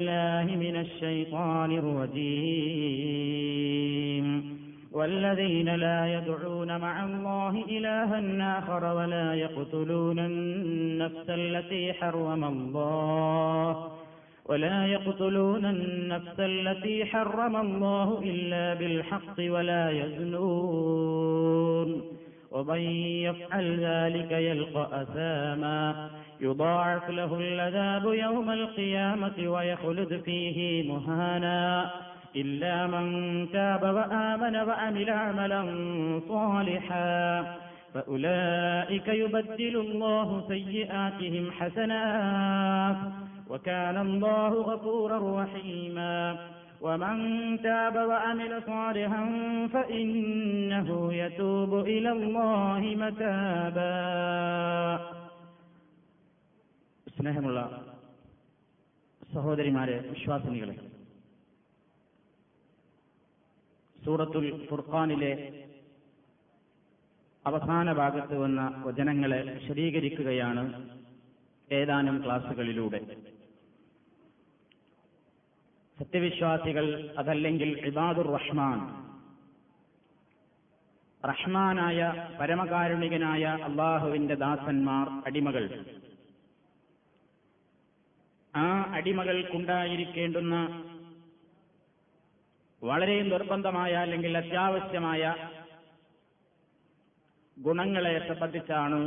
الله من الشيطان الرجيم. والذين لا يدعون مع الله إلها آخر ولا يقتلون النفس التي حرم الله ولا يقتلون النفس التي حرم الله إلا بالحق ولا يزنون. ومن يفعل ذلك يلقى أثاما. يضاعف له العذاب يوم القيامة ويخلد فيه مهانا. إلا من تاب وآمن وعمل عملا صالحا. فأولئك يبدل الله سيئاتهم حسنات. وكان الله غفورا رحيما. ومن تاب وعمل صالحا فإنه يتوب إلى الله متابا സ്നേഹമുള്ള സഹോദരിമാരെ വിശ്വാസിനികളെ സൂറത്തുൽ ഫുർഖാനിലെ അവസാന ഭാഗത്ത് വന്ന വചനങ്ങളെ വിശദീകരിക്കുകയാണ് ഏതാനും ക്ലാസുകളിലൂടെ സത്യവിശ്വാസികൾ അതല്ലെങ്കിൽ ഇബാദുർ റഹ്മാൻ. റഹ്മാനായ പരമകാരുണികനായ അള്ളാഹുവിന്റെ ദാസന്മാർ അടിമകൾ. ആ അടിമകൾക്കുണ്ടായിരിക്കേണ്ടുന്ന വളരെ നിർബന്ധമായ അല്ലെങ്കിൽ അത്യാവശ്യമായ ഗുണങ്ങളെ സംബന്ധിച്ചാണ്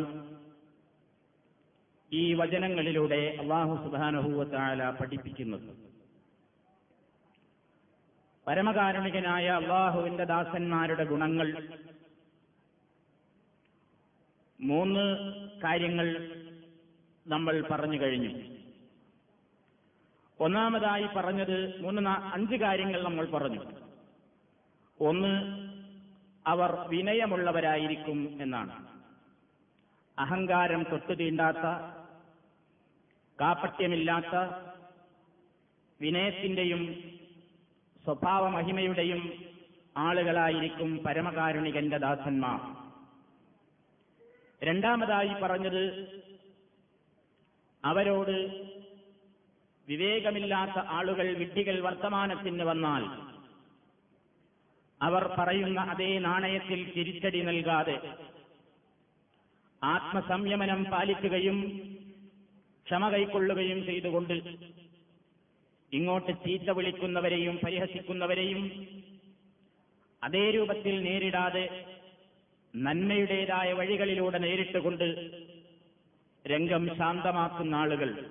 ഈ വചനങ്ങളിലൂടെ അള്ളാഹു സുധാനഹൂവത്താല പഠിപ്പിക്കുന്നത്. പരമകാരുണികനായ അള്ളാഹുവിന്റെ ദാസന്മാരുടെ ഗുണങ്ങൾ. മൂന്ന് കാര്യങ്ങൾ നമ്മൾ പറഞ്ഞു കഴിഞ്ഞു. ഒന്നാമതായി പറഞ്ഞത് മൂന്ന് അഞ്ച് കാര്യങ്ങൾ നമ്മൾ പറഞ്ഞു. ഒന്ന് അവർ വിനയമുള്ളവരായിരിക്കും എന്നാണ്. അഹങ്കാരം തൊട്ടു തീണ്ടാത്ത കാപ്പട്യമില്ലാത്ത വിനയത്തിന്റെയും സ്വഭാവ മഹിമയുടെയും ആളുകളായിരിക്കും പരമകാരുണികന്റെ ദാസന്മാർ. രണ്ടാമതായി പറഞ്ഞത് അവരോട് വിവേകമില്ലാത്ത ആളുകൾ വിഡ്ഢികൾ വർത്തമാനത്തിന് വന്നാൽ അവർ പറയുന്ന അതേ നാണയത്തിൽ തിരിച്ചടി നൽകാതെ ആത്മസംയമനം പാലിക്കുകയും ക്ഷമ കൈക്കൊള്ളുകയും ചെയ്തുകൊണ്ട് ഇങ്ങോട്ട് ചീത്ത വിളിക്കുന്നവരെയും പരിഹസിക്കുന്നവരെയും അതേ രൂപത്തിൽ നേരിടാതെ നന്മയുടേതായ വഴികളിലൂടെ നേരിട്ടുകൊണ്ട് രംഗം ശാന്തമാക്കുന്ന ആളുകൾ.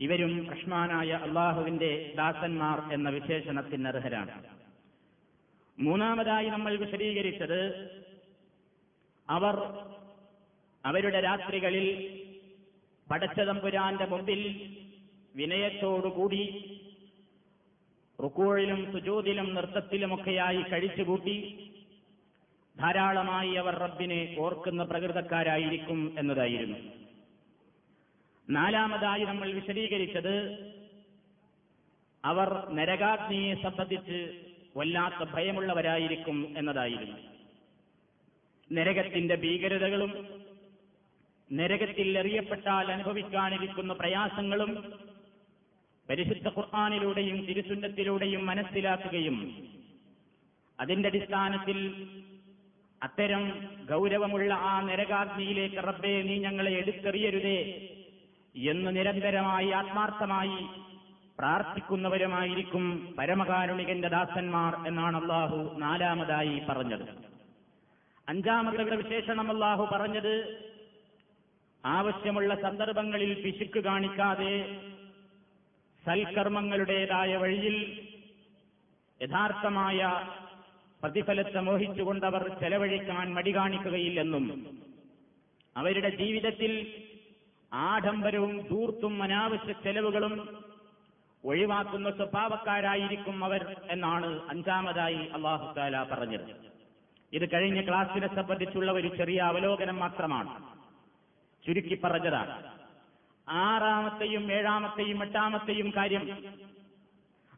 ഇവരും റഹ്മാനായ അള്ളാഹുവിന്റെ ദാസന്മാർ എന്ന വിശേഷണത്തിന് അർഹരാണ്. മൂന്നാമതായി നമ്മൾ വിശദീകരിച്ചത് അവർ അവരുടെ രാത്രികളിൽ പടച്ചതമ്പുരാന്റെ മുമ്പിൽ വിനയത്തോടുകൂടി റുക്കോഴിലും സുജൂതിലും നൃത്തത്തിലുമൊക്കെയായി കഴിച്ചുകൂട്ടി ധാരാളമായി അവർ റബ്ബിനെ ഓർക്കുന്ന പ്രകൃതക്കാരായിരിക്കും എന്നതായിരുന്നു. നാലാമതായി നമ്മൾ വിശദീകരിച്ചത് അവർ നരകാഗ്നിയെ സംബന്ധിച്ച് വല്ലാത്ത ഭയമുള്ളവരായിരിക്കും എന്നതായിരുന്നു. നരകത്തിന്റെ ഭീകരതകളും നരകത്തിൽ എറിയപ്പെട്ടാൽ അനുഭവിക്കാനിരിക്കുന്ന പ്രയാസങ്ങളും പരിശുദ്ധ ഖുർആാനിലൂടെയും തിരുസുന്നത്തിലൂടെയും മനസ്സിലാക്കുകയും അതിന്റെ അടിസ്ഥാനത്തിൽ അത്തരം ഗൗരവമുള്ള ആ നരകാഗ്നിയിലേക്ക് റബ്ബേ നീ ഞങ്ങളെ എടുത്തെറിയരുതേ എന്ന് നിരന്തരമായി ആത്മാർത്ഥമായി പ്രാർത്ഥിക്കുന്നവരുമായിരിക്കും പരമകാരുണികന്റെ ദാസന്മാർ എന്നാണ് അള്ളാഹു നാലാമതായി പറഞ്ഞത്. അഞ്ചാമത്തെ വിശേഷണം അള്ളാഹു പറഞ്ഞത് ആവശ്യമുള്ള സന്ദർഭങ്ങളിൽ പിശുക്ക് കാണിക്കാതെ സൽക്കർമ്മങ്ങളുടേതായ വഴിയിൽ യഥാർത്ഥമായ പ്രതിഫലത്തെ മോഹിച്ചുകൊണ്ടവർ ചെലവഴിക്കാൻ മടി കാണിക്കുകയില്ലെന്നും അവരുടെ ജീവിതത്തിൽ ആഡംബരവും ധൂർത്തും അനാവശ്യ ചെലവുകളും ഒഴിവാക്കുന്ന സ്വഭാവക്കാരായിരിക്കും അവർ എന്നാണ് അഞ്ചാമതായി അള്ളാഹു താല പറഞ്ഞത്. ഇത് കഴിഞ്ഞ ക്ലാസ്സിനെ സംബന്ധിച്ചുള്ള ഒരു ചെറിയ അവലോകനം മാത്രമാണ്. ചുരുക്കി പറഞ്ഞതാണ്. ആറാമത്തെയും ഏഴാമത്തെയും എട്ടാമത്തെയും കാര്യം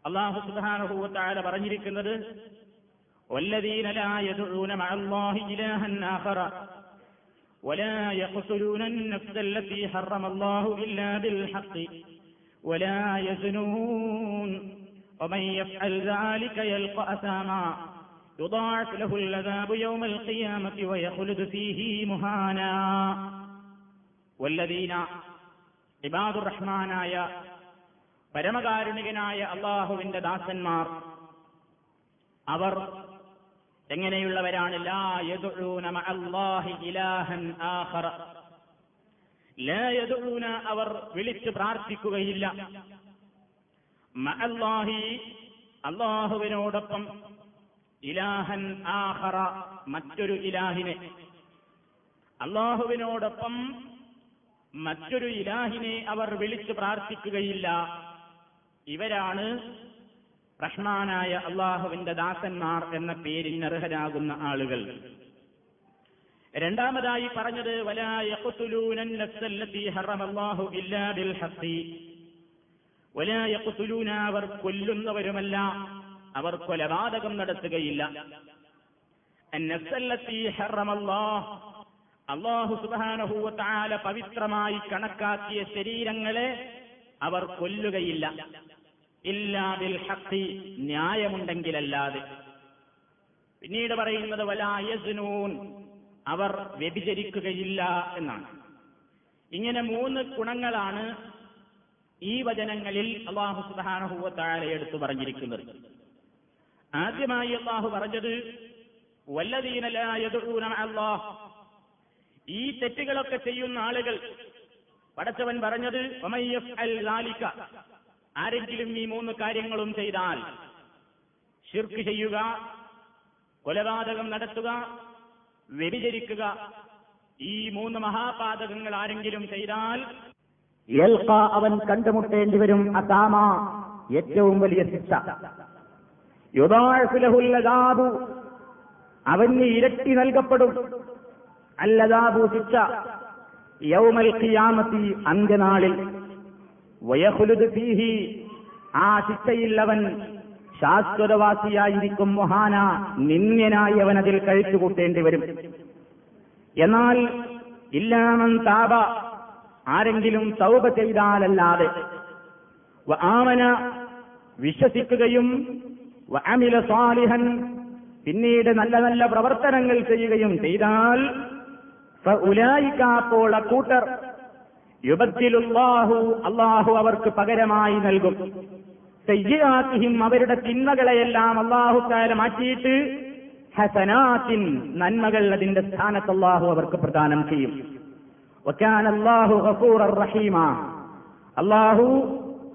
അള്ളാഹു സുധാനഹൂവത്താല പറഞ്ഞിരിക്കുന്നത് والذين لا يدعون مع الله إلها آخر ولا يقتلون النفس التي حرم الله إلا بالحق ولا يزنون ومن يفعل ذلك يلقى أثاما يضاعف له العذاب يوم القيامة ويخلد فيه مهانا والذين ഇബാദുർ റഹ്മാനായ പരമകാരുണികനായ അള്ളാഹുവിന്റെ ദാസന്മാർ. അവർ എങ്ങനെയുള്ളവരാണ്? അവർ വിളിച്ചു പ്രാർത്ഥിക്കുകയില്ല. അള്ളാഹുവിനോടൊപ്പം ഇലാഹൻ ആഹറ മറ്റൊരു ഇലാഹിനെ. അള്ളാഹുവിനോടൊപ്പം മറ്റൊരു ഇലാഹിനെ അവർ വിളിച്ചു പ്രാർത്ഥിക്കുകയില്ല. ഇവരാണ് റഹ്മാനായ അള്ളാഹുവിന്റെ ദാസന്മാർ എന്ന പേരിന് അർഹരാകുന്ന ആളുകൾ. രണ്ടാമതായി പറഞ്ഞത് അവർ കൊല്ലുന്നവരുമല്ല അവർ കൊലപാതകം നടത്തുകയില്ല. അള്ളാഹു സുബാനഹൂവത്താല പവിത്രമായി കണക്കാക്കിയ ശരീരങ്ങളെ അവർ കൊല്ലുകയില്ല. ഇല്ലാതിൽ ശക്തി ന്യായമുണ്ടെങ്കിലല്ലാതെ. പിന്നീട് പറയുന്നത് വലായസ്നൂൻ അവർ വ്യഭിചരിക്കുകയില്ല എന്നാണ്. ഇങ്ങനെ മൂന്ന് ഗുണങ്ങളാണ് ഈ വചനങ്ങളിൽ അള്ളാഹു സുബാനഹൂവത്താല എടുത്തു പറഞ്ഞിരിക്കുന്നത്. ആദ്യമായി അള്ളാഹു പറഞ്ഞത് വല്ലതീനലായതുകൂന അള്ളാഹ് ഈ തെറ്റുകളൊക്കെ ചെയ്യുന്ന ആളുകൾ. പടച്ചവൻ പറഞ്ഞത് ആരെങ്കിലും ഈ മൂന്ന് കാര്യങ്ങളും ചെയ്താൽ ഷിർക്ക് ചെയ്യുക കൊലപാതകം നടത്തുക വ്യഭിചരിക്കുക ഈ മൂന്ന് മഹാപാതകങ്ങൾ ആരെങ്കിലും ചെയ്താൽ അവൻ കണ്ടുമുട്ടേണ്ടി വരും അസാമ ഏറ്റവും വലിയ ശിക്ഷ. യുദാഫുലഹുല്ലതാബു അവന് ഇരട്ടി നൽകപ്പെടും. അല്ലതാബു ശിക്ഷ. യൗമൽ ഖിയാമത്തി അന്ത്യനാളിൽ. വയഹുലുദ് ഫീഹി ആ ശിക്ഷയിൽ അവൻ ശാശ്വതവാസിയായിരിക്കും മൊഹാന നിന്യനായി അവൻ അതിൽ കഴിച്ചുകൂട്ടേണ്ടി വരും. എന്നാൽ ഇല്ലാമൻ താപ ആരെങ്കിലും തൗബ ചെയ്താലല്ലാതെ ആമന വിശ്വസിക്കുകയും അമില സ്വാലിഹൻ പിന്നീട് നല്ല നല്ല പ്രവർത്തനങ്ങൾ ചെയ്യുകയും ചെയ്താൽ ഉലായിക്കാപ്പോൾ അക്കൂട്ടർ യുബത്തിലുള്ളാഹു അള്ളാഹു അവർക്ക് പകരമായി നൽകും. സയ്യാത്തിഹിം അവരുടെ തിന്മകളെയെല്ലാം അള്ളാഹു കാല മാറ്റിയിട്ട് ഹസനാത്തിൻ നന്മകൾ അതിന്റെ സ്ഥാനത്ത് അള്ളാഹു അവർക്ക് പ്രദാനം ചെയ്യും. അള്ളാഹു റഹീമ. അള്ളാഹു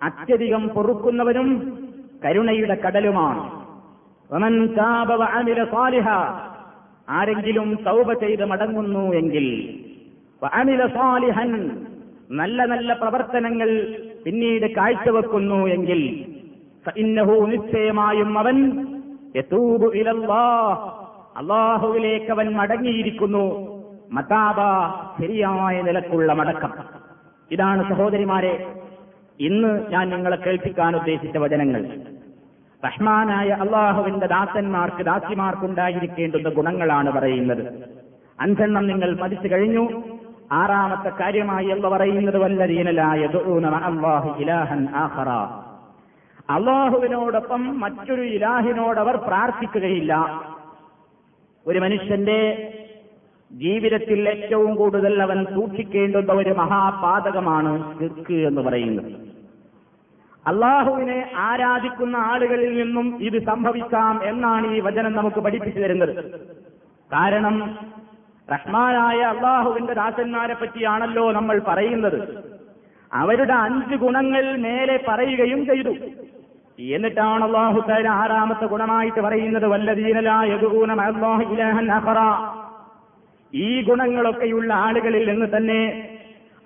അത്യധികം പൊറുക്കുന്നവനും കരുണയുടെ കടലുമാണ് വമൻ താപ വഅമില സാലിഹ ആരെങ്കിലും തൗബ ചെയ്ത് മടങ്ങുന്നു എങ്കിൽ സാലിഹൻ നല്ല നല്ല പ്രവർത്തനങ്ങൾ പിന്നീട് കാഴ്ചവെക്കുന്നു എങ്കിൽ നിശ്ചയമായും അവൻ അള്ളാഹുവിലേക്ക് അവൻ മടങ്ങിയിരിക്കുന്നു. മതാബ ശരിയായ നിലക്കുള്ള മടക്കം. ഇതാണ് സഹോദരിമാരെ ഇന്ന് ഞാൻ നിങ്ങളെ കേൾപ്പിക്കാൻ ഉദ്ദേശിച്ച വചനങ്ങൾ. റഹ്മാനായ അള്ളാഹുവിന്റെ ദാസന്മാർക്ക് ദാസിമാർക്കുണ്ടായിരിക്കേണ്ടുന്ന ഗുണങ്ങളാണ് പറയുന്നത്. അഞ്ചെണ്ണം നിങ്ങൾ പഠിച്ചു കഴിഞ്ഞു. ആറാമത്തെ കാര്യമായി എന്ന് പറയുന്നത് ആഹറ അള്ളാഹുവിനോടൊപ്പം മറ്റൊരു ഇലാഹിനോടവർ പ്രാർത്ഥിക്കുകയില്ല. ഒരു മനുഷ്യന്റെ ജീവിതത്തിൽ ഏറ്റവും കൂടുതൽ അവൻ സൂക്ഷിക്കേണ്ടുന്ന ഒരു മഹാപാതകമാണ് ശിർക്ക് എന്ന് പറയുന്നത്. അള്ളാഹുവിനെ ആരാധിക്കുന്ന ആളുകളിൽ നിന്നും ഇത് സംഭവിക്കാം എന്നാണ് ഈ വചനം നമുക്ക് പഠിപ്പിച്ചു തരുന്നത്. കാരണം റഹ്മാനായ അള്ളാഹുവിന്റെ ദാസന്മാരെ പറ്റിയാണല്ലോ നമ്മൾ പറയുന്നത്. അവരുടെ അഞ്ച് ഗുണങ്ങൾ മേലെ പറയുകയും ചെയ്തു. എന്നിട്ടാണ് അള്ളാഹു തല ആറാമത്തെ ഗുണമായിട്ട് പറയുന്നത് വല്ലതീനലായ ഈ ഗുണങ്ങളൊക്കെയുള്ള ആളുകളിൽ നിന്ന് തന്നെ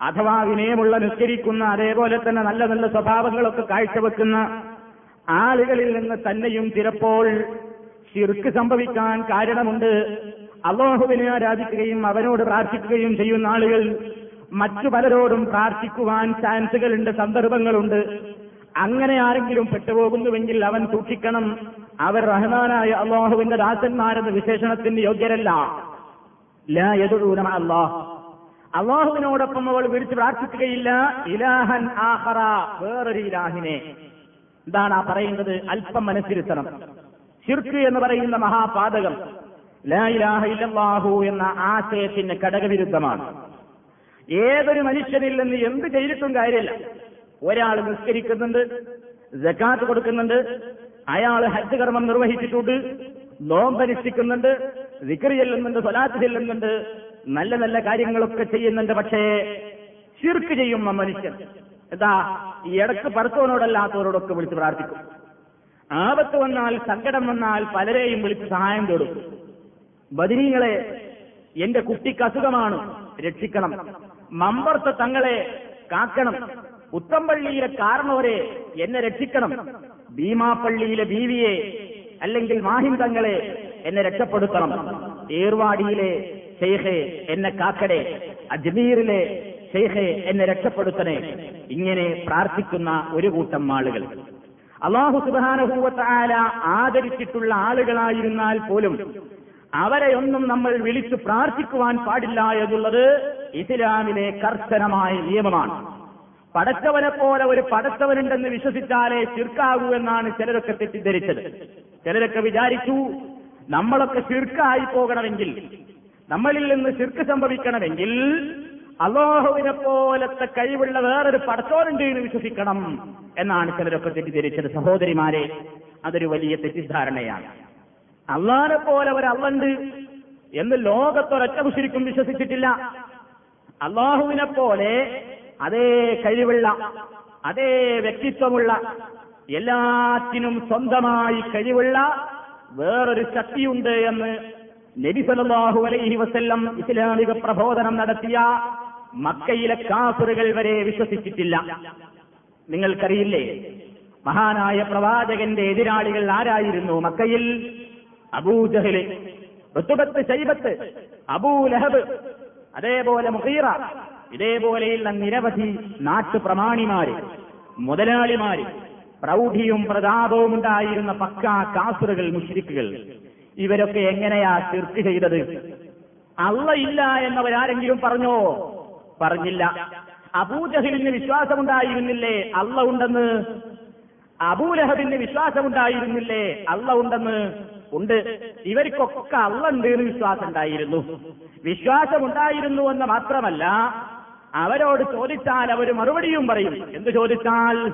അഥവാ വിനയമുള്ള നിസ്കരിക്കുന്ന അതേപോലെ തന്നെ നല്ല നല്ല സ്വഭാവങ്ങളൊക്കെ കാഴ്ചവെക്കുന്ന ആളുകളിൽ നിന്ന് തന്നെയും ചിലപ്പോൾ ശിർക്ക് സംഭവിക്കാൻ കാരണമുണ്ട്. അള്ളാഹുവിനെ ആരാധിക്കുകയും അവനോട് പ്രാർത്ഥിക്കുകയും ചെയ്യുന്ന ആളുകൾ മറ്റു പലരോടും പ്രാർത്ഥിക്കുവാൻ ചാൻസുകളുണ്ട് സന്ദർഭങ്ങളുണ്ട്. അങ്ങനെ ആരെങ്കിലും പെട്ടുപോകുന്നുവെങ്കിൽ അവൻ സൂക്ഷിക്കണം. അവർ റഹ്മാനായ അള്ളാഹുവിന്റെ ദാസന്മാരെന്ന വിശേഷണത്തിന് യോഗ്യരല്ല. ലാ അള്ളാഹ് അള്ളാഹുവിനോടൊപ്പം അവൾ വിളിച്ച് പ്രാർത്ഥിക്കുകയില്ല. ഇലാഹൻ ആഹറ വേറൊരു ഇലാഹിനെ. എന്താണ് ആ പറയുന്നത് അല്പം മനസ്സിരുത്തണം. ഷിർക്ക് എന്ന് പറയുന്ന മഹാപാതകം. ലാ ഇലാഹ എന്ന ആശയത്തിന് ഘടകവിരുദ്ധമാണ്. ഏതൊരു മനുഷ്യനിൽ നിന്ന് എന്ത് ചെയ്തിട്ടും കാര്യമില്ല. ഒരാൾ നിസ്കരിക്കുന്നുണ്ട് ജക്കാത്ത് കൊടുക്കുന്നുണ്ട് അയാൾ ഹജ്ജ് കർമ്മം നിർവഹിച്ചിട്ടുണ്ട് നോമ്പനുഷ്ഠിക്കുന്നുണ്ട് വിക്രി ചെല്ലുന്നുണ്ട് സ്വലാത്ത് ചെല്ലുന്നുണ്ട് നല്ല നല്ല കാര്യങ്ങളൊക്കെ ചെയ്യുന്നുണ്ട് പക്ഷേ ശിർക്ക് ചെയ്യും മനുഷ്യൻ എന്താ ഈ ഇടയ്ക്ക് പറത്തോനോടല്ലാത്തവരോടൊക്കെ വിളിച്ച് പ്രാർത്ഥിക്കും. ആപത്ത് വന്നാൽ സങ്കടം വന്നാൽ പലരെയും വിളിച്ച് സഹായം തേടും ബദിനീങ്ങളെ എന്റെ കുട്ടിക്ക് അസുഖമാണ് രക്ഷിക്കണം. മമ്പർത്ത തങ്ങളെ കാക്കണം. ഉത്തംപള്ളിയിലെ കാരണവരെ എന്നെ രക്ഷിക്കണം. ഭീമാപ്പള്ളിയിലെ ബീവിയെ അല്ലെങ്കിൽ മാഹിം തങ്ങളെ എന്നെ രക്ഷപ്പെടുത്തണം. ഏർവാടിയിലെ ഷെയ്ഖെ എന്നെ കാക്കടെ അജ്മീറിലെ ഷെയ്ഖെ എന്നെ രക്ഷപ്പെടുത്തണേ. ഇങ്ങനെ പ്രാർത്ഥിക്കുന്ന ഒരു കൂട്ടം ആളുകൾ. അള്ളാഹു സുബാനഹൂവത്തായ ആദരിച്ചിട്ടുള്ള ആളുകളായിരുന്നാൽ പോലും അവരെയൊന്നും നമ്മൾ വിളിച്ചു പ്രാർത്ഥിക്കുവാൻ പാടില്ല എന്നുള്ളത് ഇസ്ലാമിലെ കർശനമായ നിയമമാണ്. പടച്ചവനെ പോലെ ഒരു പടച്ചവനുണ്ടെന്ന് വിശ്വസിച്ചാലേ ചിർക്കാകൂ എന്നാണ് ചിലരൊക്കെ തെറ്റിദ്ധരിച്ചത്. ചിലരൊക്കെ വിചാരിച്ചു നമ്മളൊക്കെ ചിർക്കായി പോകണമെങ്കിൽ നമ്മളിൽ നിന്ന് ശിർക്ക് സംഭവിക്കണമെങ്കിൽ അള്ളാഹുവിനെ പോലത്തെ കഴിവുള്ള വേറൊരു പടച്ചോനുണ്ട് എന്ന് വിശ്വസിക്കണം എന്നാണ് ചിലരൊക്കെ തെറ്റിദ്ധരിച്ചത് സഹോദരിമാരെ. അതൊരു വലിയ തെറ്റിദ്ധാരണയാണ്. അള്ളാഹിനെ പോലെ ഒരു അള്ളണ്ട് എന്ന് ലോകത്തൊരൊറ്റ മുഷിരിക്കും വിശ്വസിച്ചിട്ടില്ല. അള്ളാഹുവിനെ പോലെ അതേ കഴിവുള്ള അതേ വ്യക്തിത്വമുള്ള എല്ലാത്തിനും സ്വന്തമായി കഴിവുള്ള വേറൊരു ശക്തിയുണ്ട് എന്ന് നബി സല്ലല്ലാഹു അലൈഹി വസല്ലം ഇസ്ലാമിക പ്രബോധനം നടത്തിയ മക്കയിലെ കാഫറുകൾ വരെ വിശ്വസിച്ചിട്ടില്ല. നിങ്ങൾക്കറിയില്ലേ? മഹാനായ പ്രവാചകന്റെ എതിരാളികൾ ആരായിരുന്നു മക്കയിൽ? അബൂജഹൽ ഋത്തുബത്ത് ശൈബത്ത് അബൂലഹബ് അതേപോലെ മുഹീറ ഇതേപോലെയുള്ള നിരവധി നാട്ടുപ്രമാണിമാര് മുതലാളിമാര് പ്രൗഢിയും പ്രതാപവും ഉണ്ടായിരുന്ന പക്കാ കാസുറുകൾ മുഷ്രിക്കുകൾ ഇവരൊക്കെ എങ്ങനെയാ തീർക്ക് ചെയ്തത്? അള്ള ഇല്ല എന്നവരാരെങ്കിലും പറഞ്ഞോ? പറഞ്ഞില്ല. അബൂജഹലിന് വിശ്വാസമുണ്ടായിരുന്നില്ലേ? അള്ള ഉണ്ടെന്ന്? അബൂലഹബിന് വിശ്വാസമുണ്ടായിരുന്നില്ലേ? അള്ള ഉണ്ടെന്ന്? ഉണ്ട്. ഇവർക്കൊക്കെ അള്ള ഉണ്ട് എന്ന് വിശ്വാസം ഉണ്ടായിരുന്നു വിശ്വാസമുണ്ടായിരുന്നു എന്ന് മാത്രമല്ല അവരോട് ചോദിച്ചാൽ അവർ മറുപടിയും പറയും. എന്ത് ചോദിച്ചാൽ?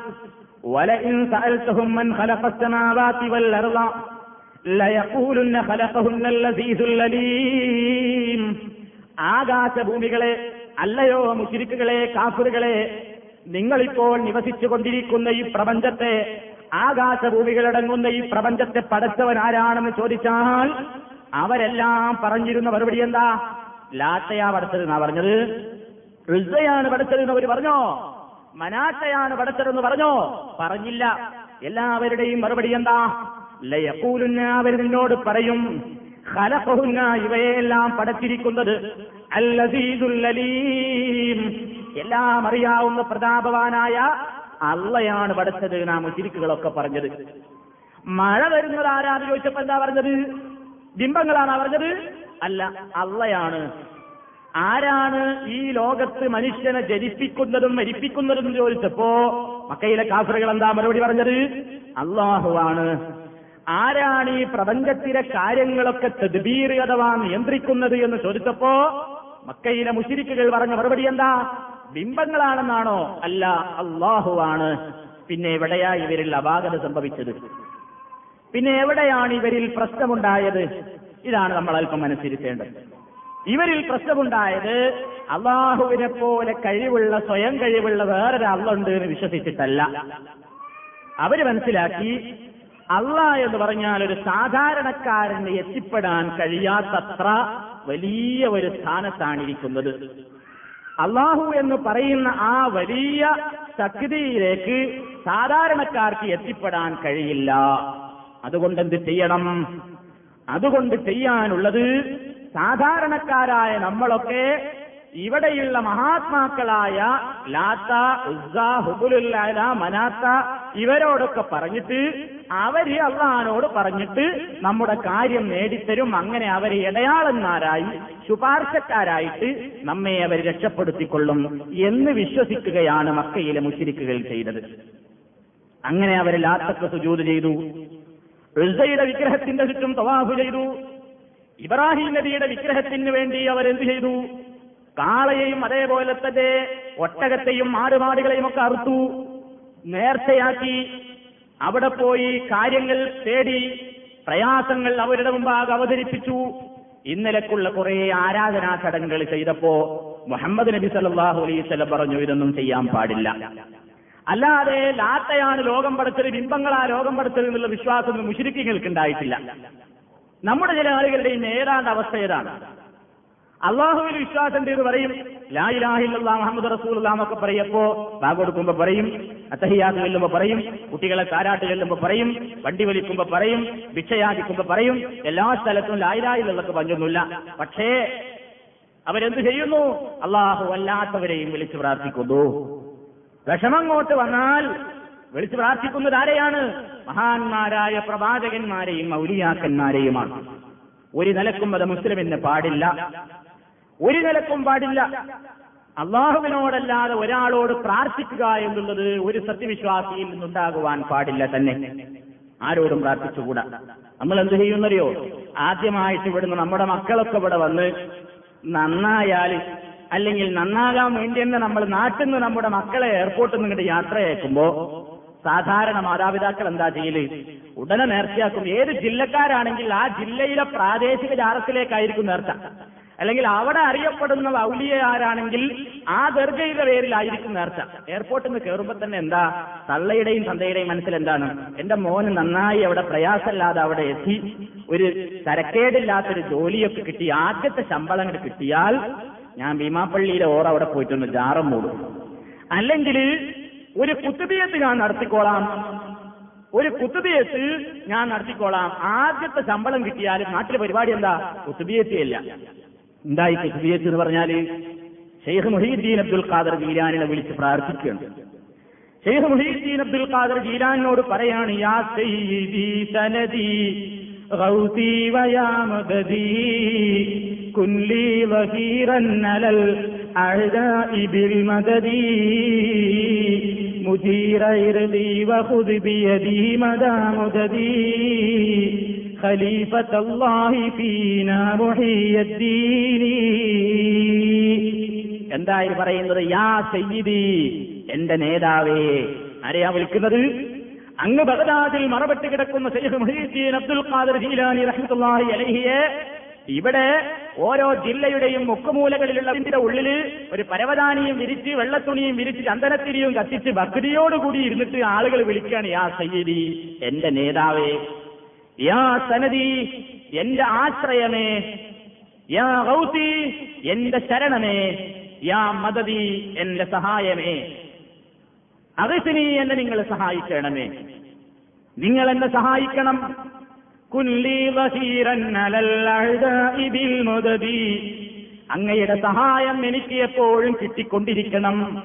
ആകാശഭൂമികളെ അല്ലയോ മുഷിരിക്കുകളെ കാഫറുകളെ നിങ്ങളിപ്പോൾ നിവസിച്ചു കൊണ്ടിരിക്കുന്ന ഈ പ്രപഞ്ചത്തെ ആകാശഭൂമികളടങ്ങുന്ന ഈ പ്രപഞ്ചത്തെ പടച്ചവൻ ആരാണെന്ന് ചോദിച്ചാൽ അവരെല്ലാം പറഞ്ഞിരുന്ന മറുപടി എന്താ? ലാത്തയാ പടച്ചതെന്നാ പറഞ്ഞത്? റിസയാണ് പടച്ചതെന്ന് അവർ പറഞ്ഞോ? മനാട്ടയാണ് പടച്ചതെന്ന് പറഞ്ഞോ? പറഞ്ഞില്ല. എല്ലാവരുടെയും മറുപടി എന്താ? ലയക്കൂലുന്ന അവർ നിന്നോട് പറയും ഖലഖഹുന്ന ഇവയെല്ലാം പടച്ചിരിക്കുന്നത് അല്ലീം എല്ലാം അറിയാവുന്ന പ്രതാപവാനായ അള്ളയാണ് പടച്ചത് നാം ചിരിക്കുകളൊക്കെ പറഞ്ഞത്. മഴ വരുന്നത് ആരാന്ന് ചോദിച്ചപ്പോ എന്താ പറഞ്ഞത്? ബിംബങ്ങളാണ് പറഞ്ഞത്? അല്ല അള്ളയാണ്. ആരാണ് ഈ ലോകത്ത് മനുഷ്യനെ ജനിപ്പിക്കുന്നതും മരിപ്പിക്കുന്നതും ചോദിച്ചപ്പോ മക്കയിലെ കാസറുകൾ എന്താ മറുപടി പറഞ്ഞത്? അള്ളാഹുവാണ്. ആരാണ് ഈ പ്രപഞ്ചത്തിലെ കാര്യങ്ങളൊക്കെ തദ്ബീർ അഥവാ നിയന്ത്രിക്കുന്നത് എന്ന് ചോദിച്ചപ്പോ മക്കയിലെ മുഷിരിക്കുകൾ പറഞ്ഞ മറുപടി എന്താ? ബിംബങ്ങളാണെന്നാണോ? അല്ല അള്ളാഹുവാണ് പിന്നെ എവിടെയാ ഇവരിൽ അപാകത സംഭവിച്ചത്? പിന്നെ എവിടെയാണ് ഇവരിൽ പ്രശ്നമുണ്ടായത്? ഇതാണ് നമ്മൾ അല്പം മനസ്സിരുത്തേണ്ടത്. ഇവരിൽ പ്രശ്നമുണ്ടായത് അള്ളാഹുവിനെ പോലെ കഴിവുള്ള സ്വയം കഴിവുള്ള വേറൊരു അള്ളുണ്ട് എന്ന് വിശ്വസിച്ചിട്ടല്ല. അവർ മനസ്സിലാക്കി അള്ള എന്ന് പറഞ്ഞാൽ ഒരു സാധാരണക്കാരന് എത്തിപ്പെടാൻ കഴിയാത്തത്ര വലിയ ഒരു സ്ഥാനത്താണ് ഇരിക്കുന്നത് അള്ളാഹു എന്ന് പറയുന്ന ആ വലിയ ശക്തിയിലേക്ക് സാധാരണക്കാർക്ക് എത്തിപ്പെടാൻ കഴിയില്ല. അതുകൊണ്ട് എന്ത് ചെയ്യണം? അതുകൊണ്ട് ചെയ്യാനുള്ളത് സാധാരണക്കാരായ നമ്മളൊക്കെ ഇവിടെയുള്ള മഹാത്മാക്കളായ ലാത്ത ഉസ്സ ഹുബുലുല്ലാല മനാത്ത ഇവരോടൊക്കെ പറഞ്ഞിട്ട് അവർ അള്ളഹാനോട് പറഞ്ഞിട്ട് നമ്മുടെ കാര്യം നേടിത്തരും. അങ്ങനെ അവരെ ഇടയാളന്മാരായി ശുപാർശക്കാരായിട്ട് നമ്മെ അവർ രക്ഷപ്പെടുത്തിക്കൊള്ളും എന്ന് വിശ്വസിക്കുകയാണ് മക്കയിലെ മുശിരിക്കുകൾ ചെയ്തത്. അങ്ങനെ അവർ ലാത്തക്ക് സുജൂത് ചെയ്തു. ഉസ്സയുടെ വിഗ്രഹത്തിന്റെ ചുറ്റും തവാഹു ചെയ്തു. ഇബ്രാഹിം നബിയുടെ വിഗ്രഹത്തിന് വേണ്ടി അവരെന്ത് ചെയ്തു? കാളയെയും അതേപോലെ തന്നെ ഒട്ടകത്തെയും ആടുമാടുകളെയും ഒക്കെ അറുത്തു നേർച്ചയാക്കി. അവിടെ പോയി കാര്യങ്ങൾ തേടി പ്രയാസങ്ങൾ അവരുടെ മുമ്പാകെ അവതരിപ്പിച്ചു. ഇന്നലെക്കുള്ള കുറെ ആരാധനാ ചടങ്ങുകൾ ചെയ്തപ്പോ മുഹമ്മദ് നബി സല്ലാഹു വസല്ലം പറഞ്ഞു ഇതൊന്നും ചെയ്യാൻ പാടില്ല. അല്ലാതെ ലാത്തയാണ് ലോകം പടച്ചത് ബിംബങ്ങളാ ലോകം പടച്ചത് എന്നുള്ള വിശ്വാസം മുഷിരിക്കുകൾക്ക് ഉണ്ടായിട്ടില്ല. നമ്മുടെ ചില ആളുകളുടെയും ഏതാണ്ട് അവസ്ഥ ഏതാണ്? അള്ളാഹുവിൽ വിശ്വാസം ചെയ്ത് പറയും ലായിലാഹില്ലാ മുഹമ്മദ് റസൂൽ എന്നൊക്കെ പറയപ്പോ ബാഗ് കൊടുക്കുമ്പോ പറയും അത്തഹിയാത്ത് ചെല്ലുമ്പോ പറയും കുട്ടികളെ താരാട്ട് ചെല്ലുമ്പോ പറയും വണ്ടി വലിക്കുമ്പോ പറയും ഭിക്ഷയാചിക്കുമ്പോ പറയും എല്ലാ സ്ഥലത്തും ലായിലാഹില്ലൊക്കെ പഞ്ചൊന്നുമില്ല പക്ഷേ അവരെന്ത് ചെയ്യുന്നു? അള്ളാഹു അല്ലാത്തവരെയും വിളിച്ചു പ്രാർത്ഥിക്കുന്നു. വിഷമങ്ങോട്ട് വന്നാൽ വിളിച്ചു പ്രാർത്ഥിക്കുന്നത് ആരെയാണ്? മഹാന്മാരായ പ്രവാചകന്മാരെയും മൗലിയാക്കന്മാരെയുമാണ്. ഒരു നിലക്കും അത് മുസ്ലിമിന് പാടില്ല. ഒരു നിലക്കും പാടില്ല. അള്ളാഹുവിനോടല്ലാതെ ഒരാളോട് പ്രാർത്ഥിക്കുക എന്നുള്ളത് ഒരു സത്യവിശ്വാസിയിൽ നിന്നുണ്ടാകുവാൻ പാടില്ല തന്നെ. ആരോടും പ്രാർത്ഥിച്ചുകൂടാ. നമ്മൾ എന്ത് ചെയ്യുന്നറിയോ? ആദ്യമായിട്ട് ഇവിടുന്ന് നമ്മുടെ മക്കളൊക്കെ ഇവിടെ വന്ന് നന്നായാൽ അല്ലെങ്കിൽ നന്നാകാൻ വേണ്ടി തന്നെ നമ്മൾ നാട്ടിൽ നിന്ന് നമ്മുടെ മക്കളെ എയർപോർട്ടിൽ നിന്ന് ഇങ്ങോട്ട് യാത്രയയക്കുമ്പോ സാധാരണ മാതാപിതാക്കൾ എന്താ ചെയ്യൽ? ഉടനെ നേർച്ചയാക്കും. ഏത് ജില്ലക്കാരാണെങ്കിൽ ആ ജില്ലയിലെ പ്രാദേശിക ജാറത്തിലേക്കായിരിക്കും നേർച്ച. അല്ലെങ്കിൽ അവിടെ അറിയപ്പെടുന്ന ഔലിയ ആരാണെങ്കിൽ ആ ദർഗയുടെ പേരിലായിരിക്കും നേർച്ച. എയർപോർട്ടിൽ നിന്ന് കയറുമ്പോൾ തന്നെ എന്താ? തള്ളയുടെയും തന്തയുടെയും മനസ്സിൽ എന്താണ്? എന്റെ മോന് നന്നായി അവിടെ പ്രയാസമില്ലാതെ അവിടെ എത്തി. ഒരു തരക്കേടില്ലാത്തൊരു ജോലിയൊക്കെ കിട്ടി. ആദ്യത്തെ ശമ്പളം കൂടി കിട്ടിയാൽ ഞാൻ ഭീമാപ്പള്ളിയിലെ ഓർ അവിടെ പോയിട്ടൊന്ന് ജാറം മൂടും. അല്ലെങ്കിൽ ഒരു കുത്തുബിയത്ത് ഞാൻ നടത്തിക്കോളാം. ഒരു കുത്തുബിയത്ത് ഞാൻ നടത്തിക്കോളാം. ആദ്യത്തെ ശമ്പളം കിട്ടിയാൽ നാട്ടിലെ പരിപാടി എന്താ? കുത്തുബിയത്തിയല്ല എന്തായി കുത്തുബിയത്ത് എന്ന് പറഞ്ഞാല് ഷെയ്ഖ് മുഹീദ്ദീൻ അബ്ദുൽ ഖാദർ ജീലാനിനെ വിളിച്ച് പ്രാർത്ഥിക്കുകയാണ് ഷെയ്ഖ് മുഹീദ്ദീൻ അബ്ദുൽ ഖാദർ ജീലാനിനോട് പറയാണ് യാ സയ്യിദി സനദി غوثي ويا مددي كن لي ظهيرا على الأعداء بالمدد مجير عرضي وخذ بيدي مدى مددي خليفة الله فينا محي الدين എന്തായി പറയുന്നത് യാ സയ്യിദി എന്റെ നേതാവേ ആരെയാ വിളിക്കുന്നത് അങ്ങ് ബഗദാദിൽ മറപെട്ട് കിടക്കുന്ന സയ്യിദ് മുഹീദ്ദീൻ അബ്ദുൽ ഖാദർ ജീലാനി റഹ്മത്തുള്ളാഹി അലൈഹിയെ ഇവിടെ ഓരോ ജില്ലയുടെയും മുക്കുമൂലകളിലുള്ള ഇതിന്റെ ഉള്ളില് ഒരു പരവതാനിയും വിരിച്ച് വെള്ളത്തുണിയും വിരിച്ച് ചന്ദനത്തിരിയും കത്തിച്ച് ഭക്തിയോടുകൂടി ഇരുന്നിട്ട് ആളുകൾ വിളിക്കുകയാണ് യാ സയ്യിദി എന്റെ നേതാവേ യാ സനദി എന്റെ ആശ്രയമേ. യാ ഗൗസി എന്റെ ശരണമേ. യാ മദതി എന്റെ സഹായമേ. അഗസിനി എന്നെ നിങ്ങൾ സഹായിക്കണമേ. നിങ്ങൾ എന്നെ സഹായിക്കണം. അങ്ങയുടെ സഹായം എനിക്ക് എപ്പോഴും കിട്ടിക്കൊണ്ടിരിക്കണം.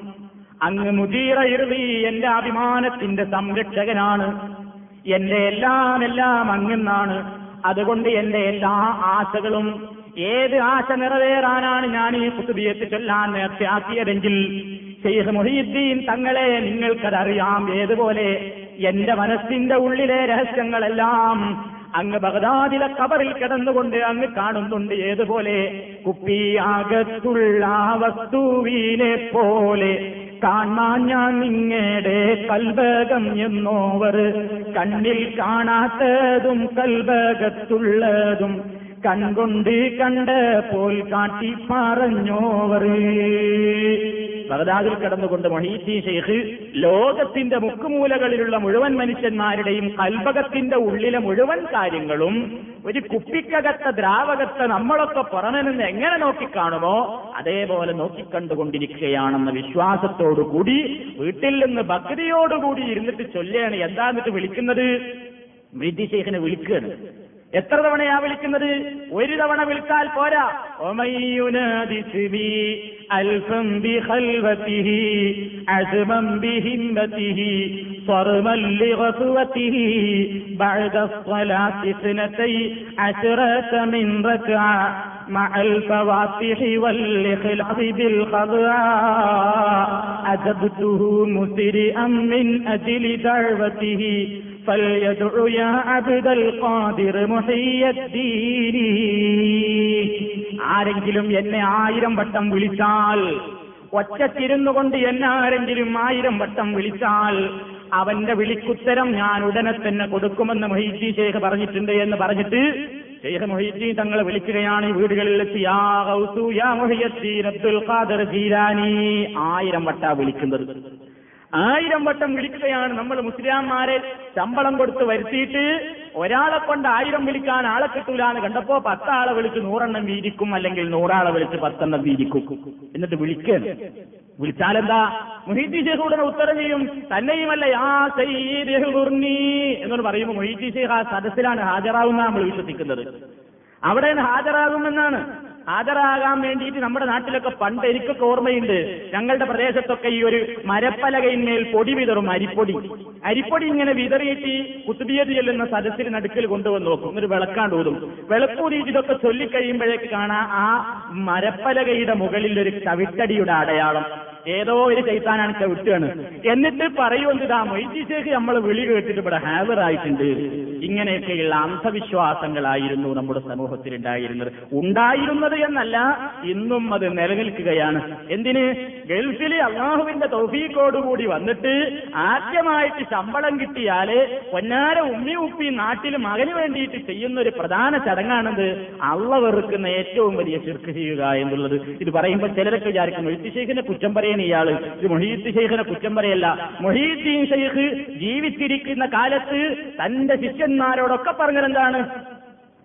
അങ്ങ് മുജീറ ഇറുതി എന്റെ അഭിമാനത്തിന്റെ സംരക്ഷകനാണ്. എന്റെ എല്ലാം എല്ലാം അങ്ങെന്നാണ്. അതുകൊണ്ട് എന്റെ എല്ലാ ആശകളും ഏത് ആശ നിറവേറാനാണ് ഞാൻ ഈ കുത്തുബിയത്ത് ചൊല്ലാൻ നേർച്ചയാക്കിയതെങ്കിൽ ഷെയ്ഖ് മുഹീദ്ദീൻ തങ്ങളെ നിങ്ങൾക്കതറിയാം. ഏതുപോലെ എന്റെ മനസ്സിന്റെ ഉള്ളിലെ രഹസ്യങ്ങളെല്ലാം അങ്ങ് ബഗദാദിലെ കബറിൽ കിടന്നുകൊണ്ട് അങ്ങ് കാണുന്നുണ്ട് ഏതുപോലെ? കുപ്പി അകത്തുള്ള വസ്തുവിനെ പോലെ. കാണാൻ ഞാൻ നിങ്ങളുടെ കൽബകം എന്നോവർ. കണ്ണിൽ കാണാത്തതും കൽബകത്തുള്ളതും. കൺകൊണ്ട് കണ്ട് പോൽ കാട്ടി പറഞ്ഞോവർ. ബഗ്ദാദിൽ കിടന്നുകൊണ്ട് മൊഹീദ്ദീൻ ഷെയ്ഖ് ലോകത്തിന്റെ മുക്കുമൂലകളിലുള്ള മുഴുവൻ മനുഷ്യന്മാരുടെയും കൽബകത്തിന്റെ ഉള്ളിലെ മുഴുവൻ കാര്യങ്ങളും ഒരു കുപ്പിക്കകത്ത ദ്രാവകത്തെ നമ്മളൊക്കെ പുറമെ നിന്ന് എങ്ങനെ നോക്കിക്കാണുമോ അതേപോലെ നോക്കിക്കണ്ടുകൊണ്ടിരിക്കുകയാണെന്ന വിശ്വാസത്തോടു കൂടി വീട്ടിൽ നിന്ന് ഭക്തിയോടുകൂടി ഇരുന്നിട്ട് ചൊല്ലുകയാണ് എന്താന്നിട്ട് വിളിക്കുന്നത്? മൃതി ഷെയ്ഖിനെ വിളിക്കുകയാണ് എത്ര തവണയാ വിളിക്കുന്നത് ഒരു തവണ വിളിച്ചാൽ പോരാ ഒമയ്യുനാദി സിബി അൽഫം ബിഖൽവതിഹി അസ്മം ബിഹിമ്മതിഹി صرما لغزوته بعد الصلاة اثنتي عشرة من ركعة مع الفواتح والإخلاص بالخضراء أجبته مسرئا من أجل دعوته فليدع يا عبد القادر محي الدين ആരെങ്കിലും എന്നെ ആയിരം വട്ടം വിളിച്ചാൽ ഒറ്റത്തിരുന്നു കൊണ്ട് എന്നെ ആരെങ്കിലും ആയിരം വട്ടം വിളിച്ചാൽ അവന്റെ വിളിക്കുത്തരം ഞാൻ ഉടനെ തന്നെ കൊടുക്കുമെന്ന് മൊഹീജി ഷേഖ് പറഞ്ഞിട്ടുണ്ട് എന്ന് പറഞ്ഞിട്ട് ഷെയ്ഖ് മൊഹീജി തങ്ങളെ വിളിക്കുകയാണ് ഈ വീടുകളിൽ എത്തി യാ ഗൗസു യാ മുഹിയദ്ദീൻ അബ്ദുൽ ഖാദർ ജീലാനി ആയിരം വട്ടാ വിളിക്കുന്നത് ആയിരം വട്ടം വിളിക്കുകയാണ് നമ്മൾ മുസ്ലിംമാരെ ശമ്പളം കൊടുത്ത് വരുത്തിയിട്ട് ഒരാളെ കൊണ്ട് ആയിരം വിളിക്കാൻ ആളെ കിട്ടൂല എന്ന് കണ്ടപ്പോ പത്താളെ വിളിച്ച് നൂറെണ്ണം വീതിക്കും അല്ലെങ്കിൽ നൂറാളെ വിളിച്ച് പത്തെണ്ണം വീതിക്കും. എന്നിട്ട് വിളിക്കണം. വിളിച്ചാലെന്താ? മൊഹീദ്ദി ഷേഖ് ഉടനെ ഉത്തരം ചെയ്യും. തന്നെയുമല്ല എന്നോട് പറയുമ്പോൾ മൊഹീദ്ദി ഷേഖ് ആ സദസ്സിലാണ് ഹാജരാകുന്ന നമ്മൾ വിശ്വസിക്കുന്നത്. അവിടെ ഹാജരാകുമെന്നാണ് ഹാജരാകാൻ വേണ്ടിയിട്ട് നമ്മുടെ നാട്ടിലൊക്കെ പണ്ട് എനിക്കൊക്കെ ഓർമ്മയുണ്ട്. ഞങ്ങളുടെ പ്രദേശത്തൊക്കെ ഈ ഒരു മരപ്പലകയിന്മേൽ പൊടി വിതറും അരിപ്പൊടി. അരിപ്പൊടി ഇങ്ങനെ വിതറിയിട്ട് കുത്തുബിയത് ചെല്ലുന്ന സദസ്സിന് നടുക്കിൽ കൊണ്ടുവന്ന് നോക്കും ഒരു വിളക്കാണ്ട് ഊതും. വിളക്കൂതിയിട്ട് ഇതൊക്കെ ചൊല്ലിക്കഴിയുമ്പോഴേക്ക് കാണാം ആ മരപ്പലകയുടെ മുകളിൽ ഒരു ചവിട്ടടിയുടെ അടയാളം. ഏതോ ഒരു ചൈത്താനാണ് ചവിട്ടുകയാണ് എന്നിട്ട് പറയുമെന്താ മൊയ്തീശേഖ് നമ്മൾ വിളി കേട്ടിട്ട് ഇവിടെ ഹാവറായിട്ടുണ്ട് ഇങ്ങനെയൊക്കെയുള്ള അന്ധവിശ്വാസങ്ങളായിരുന്നു നമ്മുടെ സമൂഹത്തിൽ ഉണ്ടായിരുന്നത് ഉണ്ടായിരുന്നത് എന്നല്ല ഇന്നും അത് നിലനിൽക്കുകയാണ്. എന്തിന്? ഗൾഫിൽ അള്ളാഹുവിന്റെ തൗഫീക്കോടുകൂടി വന്നിട്ട് ആദ്യമായിട്ട് ശമ്പളം കിട്ടിയാൽ പൊന്നാര ഉമ്മി ഉപ്പി നാട്ടിൽ മകന് വേണ്ടിയിട്ട് ചെയ്യുന്ന ഒരു പ്രധാന ചടങ്ങാണത്. അള്ള വെറുക്കുന്ന ഏറ്റവും വലിയ ശിർക്ക് ചെയ്യുക എന്നുള്ളത്. ഇത് പറയുമ്പോൾ ചിലരൊക്കെ വിചാരിക്കും ഷെയ്ഖിനെ കുറ്റം പറയാൻ ഇയാൾ. ഇത് മൊഹീത്ത് ഷെയ്ഖിനെ കുറ്റം പറയല്ല. മൊഹീദ്ദീൻ ഷെയ്ഖ് ജീവിച്ചിരിക്കുന്ന കാലത്ത് തന്റെ ശിഷ്യന്മാരോടൊക്കെ പറഞ്ഞതെന്താണ്?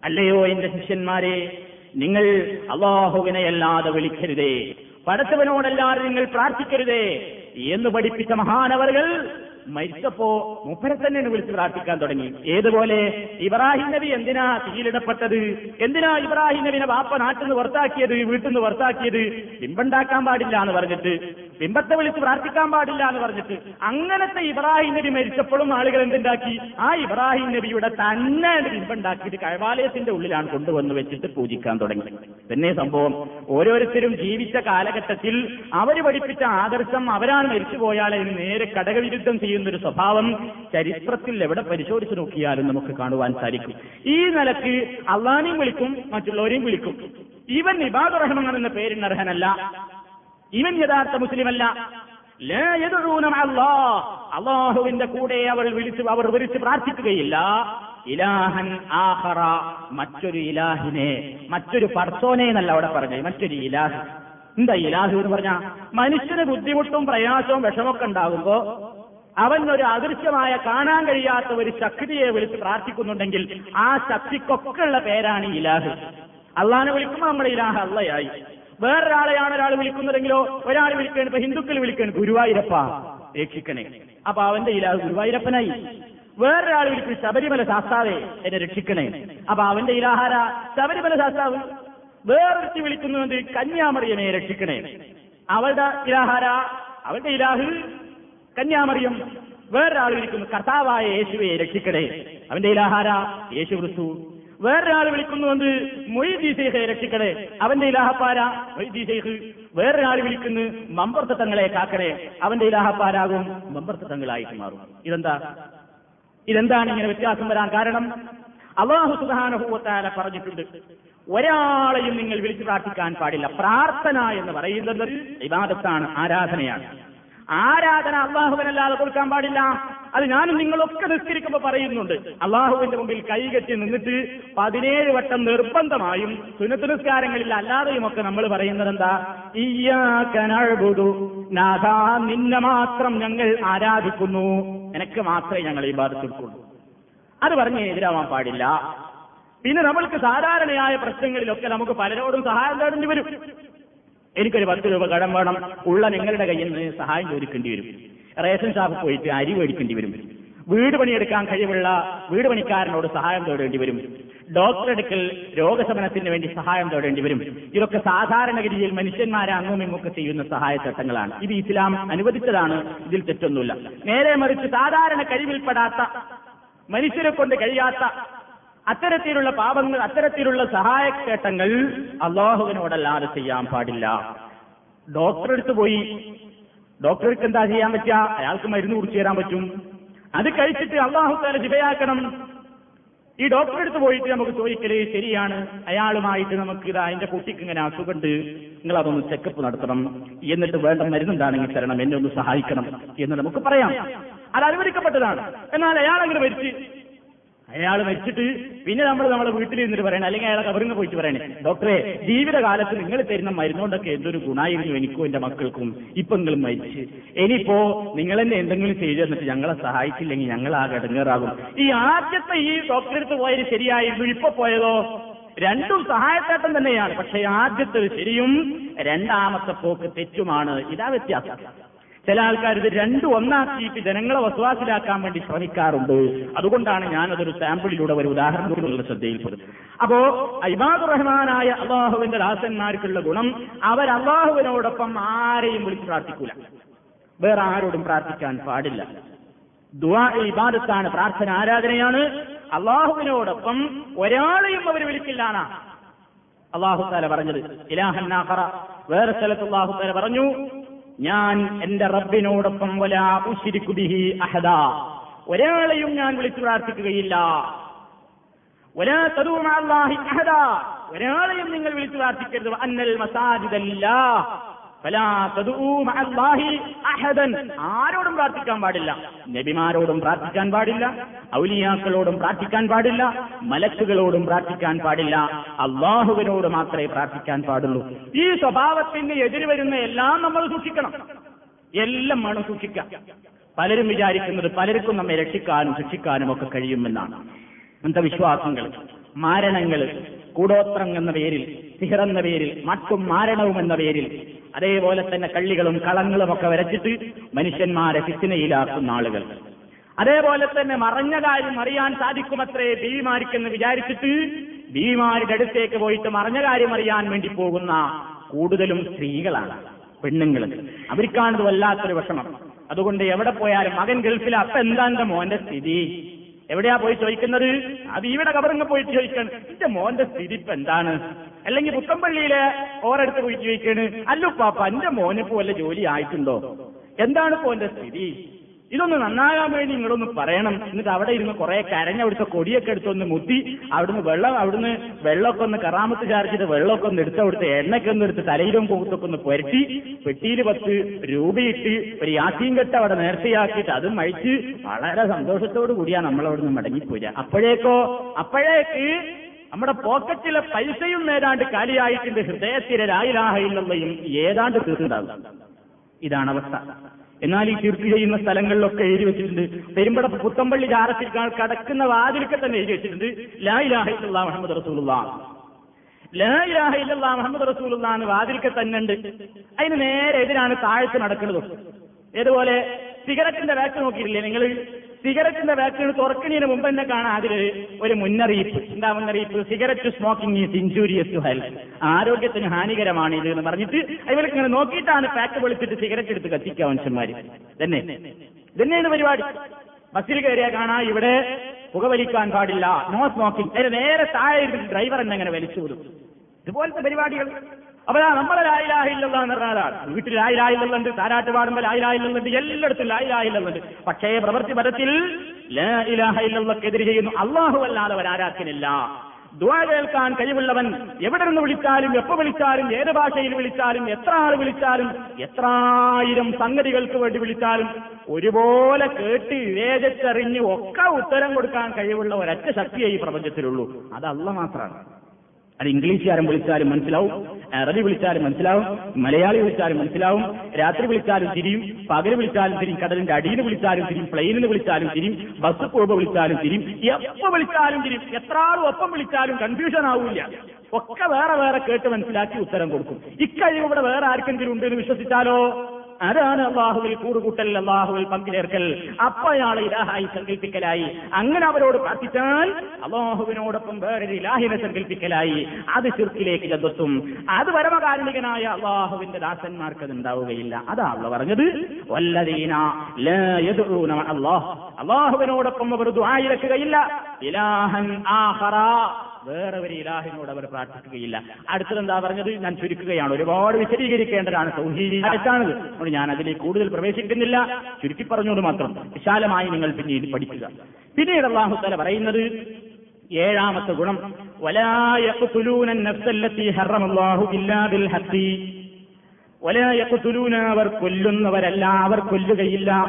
അല്ലയോ എന്റെ ശിഷ്യന്മാരെ നിങ്ങൾ അള്ളാഹുവിനെ അല്ലാതെ വിളിക്കരുതേ. പടച്ചവനോടല്ലാതെ നിങ്ങൾ പ്രാർത്ഥിക്കരുതേ. എന്ന് പഠിപ്പിച്ച മഹാനവറുകൾ മരിച്ചപ്പോ മുപ്പരെ തന്നെ വിളിച്ച് പ്രാർത്ഥിക്കാൻ തുടങ്ങി. ഏതുപോലെ? ഇബ്രാഹിം നബി എന്തിനാ തീയിലിടപ്പെട്ടത് എന്തിനാ ഇബ്രാഹിം നബിനെ വാപ്പ നാട്ടിൽ നിന്ന് പുറത്താക്കിയത് വീട്ടിൽ നിന്ന് പുറത്താക്കിയത്? ബിംബുണ്ടാക്കാൻ പാടില്ല എന്ന് പറഞ്ഞിട്ട് ബിംബത്തെ വിളിച്ച് പ്രാർത്ഥിക്കാൻ പാടില്ല എന്ന് പറഞ്ഞിട്ട് അങ്ങനത്തെ ഇബ്രാഹിം നബി മരിച്ചപ്പോഴും ആളുകൾ എന്തുണ്ടാക്കി? ആ ഇബ്രാഹിം നബിയുടെ തന്നെ ബിംബുണ്ടാക്കിയിട്ട് കഴവാലയത്തിന്റെ ഉള്ളിലാണ് കൊണ്ടുവന്ന് വെച്ചിട്ട് പൂജിക്കാൻ തുടങ്ങി. തന്നെ സംഭവം ഓരോരുത്തരും ജീവിച്ച കാലഘട്ടത്തിൽ അവർ പഠിപ്പിച്ച ആദർശം അവരാണ് മരിച്ചുപോയാൽ നേരെ കടകവിരുദ്ധം ചെയ്യുന്ന ഒരു സ്വഭാവം ചരിത്രത്തിൽ എവിടെ പരിശോധിച്ചു നോക്കിയാലും നമുക്ക് കാണുവാൻ സാധിക്കും. ഈ നിലയ്ക്ക് അള്ളാനെയും വിളിക്കും മറ്റുള്ളവരെയും വിളിക്കും. ഇവൻ ഇബാദ് റഹ്മാൻ എന്ന പേരിന് അർഹനല്ല. ഇവൻ യഥാർത്ഥ മുസ്ലിമല്ല. അള്ളാഹുവിന്റെ കൂടെ അവർ വിളിച്ച് അവർ വിളിച്ച് പ്രാർത്ഥിക്കുകയില്ല. ഇലാഹൻ ആഹറ മറ്റൊരു ഇലാഹിനെ മറ്റൊരു പർസോനെ എന്നല്ല അവിടെ പറഞ്ഞത്. മറ്റൊരു ഇലാഹ്. എന്താ ഇലാഹ് എന്ന് പറഞ്ഞ? മനുഷ്യന് ബുദ്ധിമുട്ടും പ്രയാസവും വിഷമൊക്കെ ഉണ്ടാകുമ്പോ അവൻ ഒരു അദൃശ്യമായ കാണാൻ കഴിയാത്ത ഒരു ശക്തിയെ വിളിച്ച് പ്രാർത്ഥിക്കുന്നുണ്ടെങ്കിൽ ആ ശക്തിക്കൊക്കെയുള്ള പേരാണ് ഇലാഹ്. അള്ളാഹിനെ വിളിക്കുമ്പോൾ നമ്മുടെ ഇലാഹ് അള്ളയായി. വേറൊരാളെയാണ് ഒരാൾ വിളിക്കുന്നതെങ്കിലോ ഒരാൾ വിളിക്കുകയാണ്. ഇപ്പൊ ഹിന്ദുക്കൾ വിളിക്കുകയാണ് ഗുരുവായൂരപ്പ. രക്ഷിക്കണേ. അപ്പൊ അവന്റെ ഇലാഹ് ഗുരുവായൂരപ്പനായി. വേറൊരാൾ വിളിക്കും ശബരിമല ശാസ്താവേ എന്നെ രക്ഷിക്കണേ. അപ്പൊ അവന്റെ ഇലാഹാര ശബരിമല ശാസ്താവ്. വേറൊരുത്തി വിളിക്കുന്നുവെന്ന് കന്യാമറിയനെ രക്ഷിക്കണേ. അവളുടെ ഇലാഹാര അവന്റെ ഇലാഹ് കന്യാമറിയം. വേറൊരാൾ വിളിക്കുന്നു കർത്താവായ യേശുവെ രക്ഷിക്കണേ. അവന്റെ ഇലാഹാര യേശു ക്രിസ്തു. വേറൊരാൾ വിളിക്കുന്നുണ്ട് മൊയ്ദി ശേഖെ രക്ഷിക്കണേ. അവന്റെ ഇലാഹപ്പാര മൊയ്ദി ശേഖ് വേറൊരാൾ വിളിക്കുന്നു മമ്പർത്ത തങ്ങളെ കാക്കണേ. അവന്റെ ഇലാഹപ്പാരാകും മമ്പർത്ത തങ്ങളായിട്ട് മാറും. ഇതെന്താ? ഇതെന്താണ് ഇങ്ങനെ വ്യത്യാസം വരാൻ കാരണം? അള്ളാഹു സുധാനഭൂവത്താല പറഞ്ഞിട്ടുണ്ട് ഒരാളെയും നിങ്ങൾ വിളിച്ചു പ്രാർത്ഥിക്കാൻ പാടില്ല. പ്രാർത്ഥന എന്ന് പറയുന്നത് വിവാദത്താണ് ആരാധനയാണ്. ആരാധന അള്ളാഹുവിനല്ലാതെ കൊടുക്കാൻ പാടില്ല. അത് ഞാനും നിങ്ങളൊക്കെ നിസ്കരിക്കുമ്പോൾ പറയുന്നുണ്ട്. അള്ളാഹുവിന്റെ മുമ്പിൽ കൈകെട്ടി നിന്നിട്ട് പതിനേഴ് വട്ടം നിർബന്ധമായും സുന്നത്ത് നിസ്കാരങ്ങളിൽ അല്ലാതെയും ഒക്കെ നമ്മൾ പറയുന്നത് എന്താ? ഇയ്യാക്കനഴുതു നിന്നെ മാത്രം ഞങ്ങൾ ആരാധിക്കുന്നു. നിനക്ക് മാത്രമേ ഞങ്ങൾ ഈ ബാധിച്ചിട്ടുള്ളൂ അത് പറഞ്ഞ് എതിരാവാൻ പാടില്ല. പിന്നെ നമ്മൾക്ക് സാധാരണയായ പ്രശ്നങ്ങളിലൊക്കെ നമുക്ക് പലരോടും സഹായം തേടേണ്ടി വരും. എനിക്കൊരു പത്ത് രൂപ കടം വേണം. ഉള്ള നിങ്ങളുടെ കയ്യിൽ നിന്ന് സഹായം ചോദിക്കേണ്ടി വരും. റേഷൻ ഷാപ്പിൽ പോയിട്ട് അരി മേടിക്കേണ്ടി വരും. വീട് പണിയെടുക്കാൻ കഴിവുള്ള വീട് പണിക്കാരനോട് സഹായം തേടേണ്ടി വരും. ഡോക്ടർ എടുക്കൽ രോഗശമനത്തിന് വേണ്ടി സഹായം തേടേണ്ടി വരും. ഇതൊക്കെ സാധാരണഗതിയിൽ മനുഷ്യന്മാരെ അങ്ങും ഇങ്ങൊക്കെ ചെയ്യുന്ന സഹായ ചട്ടങ്ങളാണ്. ഇത് ഇസ്ലാം അനുവദിച്ചതാണ്. ഇതിൽ തെറ്റൊന്നുമില്ല. നേരെ മറിച്ച് സാധാരണ കഴിവിൽപ്പെടാത്ത മനുഷ്യരെ കൊണ്ട് കഴിയാത്ത അത്തരത്തിലുള്ള പാപങ്ങൾ അത്തരത്തിലുള്ള സഹായക്കേട്ടങ്ങൾ അള്ളാഹുവിനോടല്ലാതെ ചെയ്യാൻ പാടില്ല. ഡോക്ടറെ അടുത്ത് പോയി. ഡോക്ടർക്ക് എന്താ ചെയ്യാൻ പറ്റുക? അയാൾക്ക് മരുന്ന് കുറിച്ച് തരാൻ പറ്റും. അത് കഴിച്ചിട്ട് അള്ളാഹു താല ശിവയാക്കണം ഈ ഡോക്ടറെ അടുത്ത് പോയിട്ട് നമുക്ക് ചോദിക്കൽ ശരിയാണ്. അയാളുമായിട്ട് നമുക്ക് ഇതാ എന്റെ കുട്ടിക്ക് ഇങ്ങനെ അസുഖമുണ്ട് നിങ്ങൾ അതൊന്ന് ചെക്കപ്പ് നടത്തണം. എന്നിട്ട് വേണ്ട മരുന്നുണ്ടാണെങ്കിൽ തരണം. എന്നെ ഒന്ന് സഹായിക്കണം എന്ന് നമുക്ക് പറയാം. അത് അനുവദിക്കപ്പെട്ടതാണ്. എന്നാൽ അയാൾ അങ്ങനെ മരിച്ച് അയാൾ മരിച്ചിട്ട് പിന്നെ നമ്മൾ നമ്മുടെ വീട്ടിൽ ഇരുന്നിട്ട് പറയണം അല്ലെങ്കിൽ അയാളെ കവറിന്ന് പോയിട്ട് പറയണേ ഡോക്ടറെ ജീവിതകാലത്ത് നിങ്ങൾ തരുന്ന മരുന്നുകൊണ്ടൊക്കെ എന്തൊരു ഗുണമായിരുന്നു എനിക്കും എന്റെ മക്കൾക്കും ഇപ്പൊ നിങ്ങൾ മരിച്ച്. ഇനിയിപ്പോ നിങ്ങൾ തന്നെ എന്തെങ്കിലും ചെയ്തു തന്നിട്ട് ഞങ്ങളെ സഹായിച്ചില്ലെങ്കിൽ ഞങ്ങൾ ആ കടങ്ങേറാകും ഈ ആദ്യത്തെ ഈ ഡോക്ടറെ അടുത്ത് പോയത് ശരിയായിരുന്നു ഇപ്പൊ പോയതോ? രണ്ടും സഹായത്തേട്ടം തന്നെയാണ് പക്ഷേ ആദ്യത്തെ ശരിയും രണ്ടാമത്തെ പോക്ക് തെറ്റുമാണ്. ഇതാ വ്യത്യാസം. ചില ആൾക്കാർ ഇത് രണ്ടും ഒന്നാക്കിയിട്ട് ജനങ്ങളെ വസ്വാസിലാക്കാൻ വേണ്ടി ശ്രമിക്കാറുണ്ട്. അതുകൊണ്ടാണ് ഞാനതൊരു സാമ്പിളിലൂടെ ഒരു ഉദാഹരണത്തിലുള്ള ശ്രദ്ധയിൽപ്പെടുന്നത്. അപ്പോ ഇബാദുർ റഹ്മാനായ അള്ളാഹുവിന്റെ ദാസന്മാർക്കുള്ള ഗുണം അവർ അള്ളാഹുവിനോടൊപ്പം ആരെയും വിളിച്ച് പ്രാർത്ഥിക്കൂല. വേറെ ആരോടും പ്രാർത്ഥിക്കാൻ പാടില്ല. ദുവാ ഇബാദത്താണ് പ്രാർത്ഥന ആരാധനയാണ്. അള്ളാഹുവിനോടൊപ്പം ഒരാളെയും അവർ വിളിക്കില്ലാണ് അള്ളാഹു താല പറഞ്ഞത്. ഇലാഹന്നാഹറ വേറെ സ്ഥലത്ത് അള്ളാഹു താല പറഞ്ഞു ഞാൻ എന്റെ റബ്ബിനോടൊപ്പം വലാ ഉശിരിക്കുതിഹി അഹദ. ഒരാളെയും ഞാൻ വിളിച്ചു പ്രാർത്ഥിക്കുകയില്ല. തദൂ മഅല്ലാഹി അഹദ. ഒരാളെയും നിങ്ങൾ വിളിച്ചു പ്രാർത്ഥിക്കരുത്. അന്നൽ മസാജിദല്ലാ. ആരോടും പ്രാർത്ഥിക്കാൻ പാടില്ല. നബിമാരോടും പ്രാർത്ഥിക്കാൻ പാടില്ല. ഔലിയാക്കളോടും പ്രാർത്ഥിക്കാൻ പാടില്ല. മലക്കുകളോടും പ്രാർത്ഥിക്കാൻ പാടില്ല. അള്ളാഹുവിനോട് മാത്രമേ പ്രാർത്ഥിക്കാൻ പാടുള്ളൂ. ഈ സ്വഭാവത്തിന് എതിര് വരുന്ന എല്ലാം നമ്മൾ സൂക്ഷിക്കണം. എല്ലാം വേണം സൂക്ഷിക്കാം പലരും വിചാരിക്കുന്നത് പലർക്കും നമ്മെ രക്ഷിക്കാനും ശിക്ഷിക്കാനും ഒക്കെ കഴിയുമെന്നാണ്. അന്ധവിശ്വാസങ്ങൾ മാരണങ്ങൾ. കൂടോത്രം എന്ന പേരിൽ സിഹർ എന്ന പേരിൽ മട്ടും മാരണവും എന്ന പേരിൽ അതേപോലെ തന്നെ കള്ളികളും കളങ്ങളും ഒക്കെ വരച്ചിട്ട് മനുഷ്യന്മാരെ ഫിത്തിനയിലാക്കുന്ന ആളുകൾ. അതേപോലെ തന്നെ മറഞ്ഞ കാര്യം അറിയാൻ സാധിക്കുമത്രേ ബീവിമാർക്കെന്ന് വിചാരിച്ചിട്ട് ബീവിമാരുടെ അടുത്തേക്ക് പോയിട്ട് മറഞ്ഞ കാര്യം അറിയാൻ വേണ്ടി പോകുന്ന കൂടുതലും സ്ത്രീകളാണ് പെണ്ണുങ്ങൾ. അവർക്കാണിത് വല്ലാത്തൊരു വിഷമം. അതുകൊണ്ട് എവിടെ പോയാലും മകൻ ഗൾഫിൽ അപ്പൊ എന്താ മോന്റെ സ്ഥിതി? എവിടെയാ പോയി ചോദിക്കുന്നത്? അത് ഇവിടെ കബറിങ്ങ പോയിട്ട് ചോദിക്കണം എന്റെ മോന്റെ സ്ഥിതി ഇപ്പൊ എന്താണ്? അല്ലെങ്കിൽ പുത്തമ്പള്ളിയിലെ ഓരടുത്ത് പോയി ചോദിക്കാണ്. അല്ലു പാപ്പ എന്റെ മോനിപ്പോ വല്ല ജോലി ആയിട്ടുണ്ടോ? എന്താണ് പോന്റെ സ്ഥിതി? ഇതൊന്ന് നന്നാകാൻ വേണ്ടി നിങ്ങളൊന്ന് പറയണം. എന്നിട്ട് അവിടെ ഇരുന്ന് കുറെ കരഞ്ഞ അവിടുത്തെ കൊടിയൊക്കെ എടുത്തൊന്ന് മുത്തി അവിടുന്ന് വെള്ളം അവിടുന്ന് വെള്ളമൊക്കെ ഒന്ന് കറാമത്ത് ചാർജിട്ട് വെള്ളമൊക്കെ ഒന്ന് എടുത്ത് അവിടുത്തെ എണ്ണയ്ക്ക് ഒന്ന് എടുത്ത് തലയിലും കൂത്തൊക്കെ ഒന്ന് പുരട്ടി പെട്ടിയിൽ പത്ത് രൂപയിട്ട് ഒരു യാസീൻ കെട്ട് അവിടെ നേർച്ചയാക്കിയിട്ട് അതും അഴിച്ച് വളരെ സന്തോഷത്തോടു കൂടിയാ നമ്മൾ അവിടുന്ന് മടങ്ങിപ്പോരുക അപ്പോഴേക്കോ അപ്പോഴേക്ക് നമ്മുടെ പോക്കറ്റിലെ പൈസയും നേരാണ്ട് കാലിയായിട്ടുണ്ട് ഹൃദയത്തിലെ രായിലാഹയിലുള്ളയും ഏതാണ്ട് തീർന്നുണ്ടാകും ഇതാണ് അവസ്ഥ. എന്നാൽ ഈ തീർപ്പ് ചെയ്യുന്ന സ്ഥലങ്ങളിലൊക്കെ എഴുതി വെച്ചിട്ടുണ്ട്. പെരുമ്പട പുത്തമ്പള്ളി ജാറത്തിൽ കടക്കുന്ന വാതിലൊക്കെ തന്നെ എഴുതി വെച്ചിട്ടുണ്ട്. ലാ ഇലാഹ മുഹമ്മദ് റസൂലുള്ള ലാ ഇലാഹ മുഹമ്മദ് റസൂലുള്ള എന്ന് വാതിൽക്കെ തന്നെ ഉണ്ട്. അതിന് നേരെ എതിരാണ് താഴ്ച നടക്കുന്നത്. ഏതുപോലെ സിഗരറ്റിന്റെ വാക്ക് നോക്കിയിട്ടില്ലേ നിങ്ങൾ? സിഗരറ്റിന്റെ വാക്സിൻ തുറക്കുന്നതിന് മുമ്പ് തന്നെ കാണാൻ അതിൽ ഒരു മുന്നറിയിപ്പ്. എന്താ മുന്നറിയിപ്പ്? Cigarette smoking is injurious to health ആരോഗ്യത്തിന് ഹാനികരമാണ് ഇത് എന്ന് പറഞ്ഞിട്ട് ഇവർക്ക് ഇങ്ങനെ നോക്കിയിട്ടാണ് പാക്ക് പൊളിച്ചിട്ട് സിഗരറ്റ് എടുത്ത് കത്തിക്കുക മനുഷ്യന്മാര്. തന്നെ തന്നെയാണ് പരിപാടി. ബസ്സിൽ കയറിയാൽ കാണാ ഇവിടെ പുകവലിക്കാൻ പാടില്ല. നോ സ്മോക്കിംഗ് നേരെ താഴെ ഡ്രൈവർ എന്നെ അങ്ങനെ വലിച്ചു വിടും. ഇതുപോലത്തെ പരിപാടികൾ അപ്പൊ നമ്മളെ ലായിലാഹില്ലെന്ന് എന്ന് പറഞ്ഞാലാണ് വീട്ടിൽ ലായിലായില്ലെന്നുണ്ട് താരാട്ട് പാടുമ്പോൾ ലായിലായില്ലെന്നുണ്ട് എല്ലായിടത്തും ലായിലായില്ലെന്നുണ്ട് പക്ഷേ പ്രവൃത്തി പരത്തിൽ ലായിലാഹില്ലെന്നൊക്കെതിരെ ചെയ്യുന്നു. അള്ളാഹു അല്ലാതെ ആരാധനില്ല ദുആ കേൾക്കാൻ കഴിവുള്ളവൻ എവിടെ നിന്ന് വിളിച്ചാലും എപ്പോ വിളിച്ചാലും ഏത് ഭാഷയിൽ വിളിച്ചാലും എത്ര ആൾ വിളിച്ചാലും എത്രായിരം സംഗതികൾക്ക് വേണ്ടി വിളിച്ചാലും ഒരുപോലെ കേട്ട് വിവേചിച്ചറിഞ്ഞ് ഒക്കെ ഉത്തരം കൊടുക്കാൻ കഴിവുള്ള ഒരൊറ്റ ശക്തിയെ ഈ പ്രപഞ്ചത്തിലുള്ളൂ. അത് മാത്രമാണ് അത് ഇംഗ്ലീഷുകാരൻ വിളിച്ചാലും മനസ്സിലാവും അറബി വിളിച്ചാലും മനസ്സിലാവും മലയാളി വിളിച്ചാലും മനസ്സിലാവും രാത്രി വിളിച്ചാലും തിരിയും പകൽ വിളിച്ചാലും തിരിയും കടലിന്റെ അടിയിൽ വിളിച്ചാലും തിരിയും പ്ലെയിനിൽ വിളിച്ചാലും തിരിയും ബസ് പോകുമ്പോൾ വിളിച്ചാലും തിരിയും എപ്പോ വിളിച്ചാലും തിരിയും എത്ര ആളും ഒപ്പം വിളിച്ചാലും കൺഫ്യൂഷൻ ആവില്ല. ഒക്കെ വേറെ വേറെ കേട്ട് മനസ്സിലാക്കി ഉത്തരം കൊടുക്കും. ഇക്കഴിവ് ഇവിടെ വേറെ ആർക്കെങ്കിലും ഉണ്ടെന്ന് വിശ്വസിച്ചാലോ? അതാണ് അള്ളാഹുവിൽ കൂറുകൂട്ടൽ അള്ളാഹുവിൽ പങ്കുചേർക്കൽ അപ്പൊ അയാൾ ഇലാഹായി സങ്കല്പിക്കലായി അങ്ങനെ അവരോട് പ്രാർത്ഥിച്ചാൽ അള്ളാഹുവിനോടൊപ്പം വേറൊരു ഇലാഹിനെ സങ്കല്പിക്കലായി അത് ചുരുക്കിലേക്ക് ചെന്നെത്തും. അത് പരമകാരുണികനായ അള്ളാഹുവിന്റെ ദാസന്മാർക്ക് അത് ഉണ്ടാവുകയില്ല. അതാണല്ലോ പറഞ്ഞത്. അല്ലാഹ് അള്ളാഹുവിനോടൊപ്പം അവർ ദുആയിരക്കുകയില്ല ഇലാഹൻ ആഖറ. വേറെ ഒരു ഇലാഹിനോട് അവർ പ്രാർത്ഥിക്കുകയില്ല. അടുത്തത് എന്താ പറഞ്ഞത്? ഞാൻ ചുരുക്കുകയാണ്. ഒരുപാട് വിശദീകരിക്കേണ്ടതാണ് സൗഹീദി അതുകൊണ്ട് ഞാൻ അതിലേക്ക് കൂടുതൽ പ്രവേശിക്കുന്നില്ല. ചുരുക്കി പറഞ്ഞുകൊണ്ട് മാത്രം. വിശാലമായി നിങ്ങൾ പിന്നീട് പഠിക്കുക. പിന്നീട് അള്ളാഹുത്തല പറയുന്നത് ഏഴാമത്തെ ഗുണം. അവർ കൊല്ലുന്നവരല്ല അവർ കൊല്ലുകയില്ല.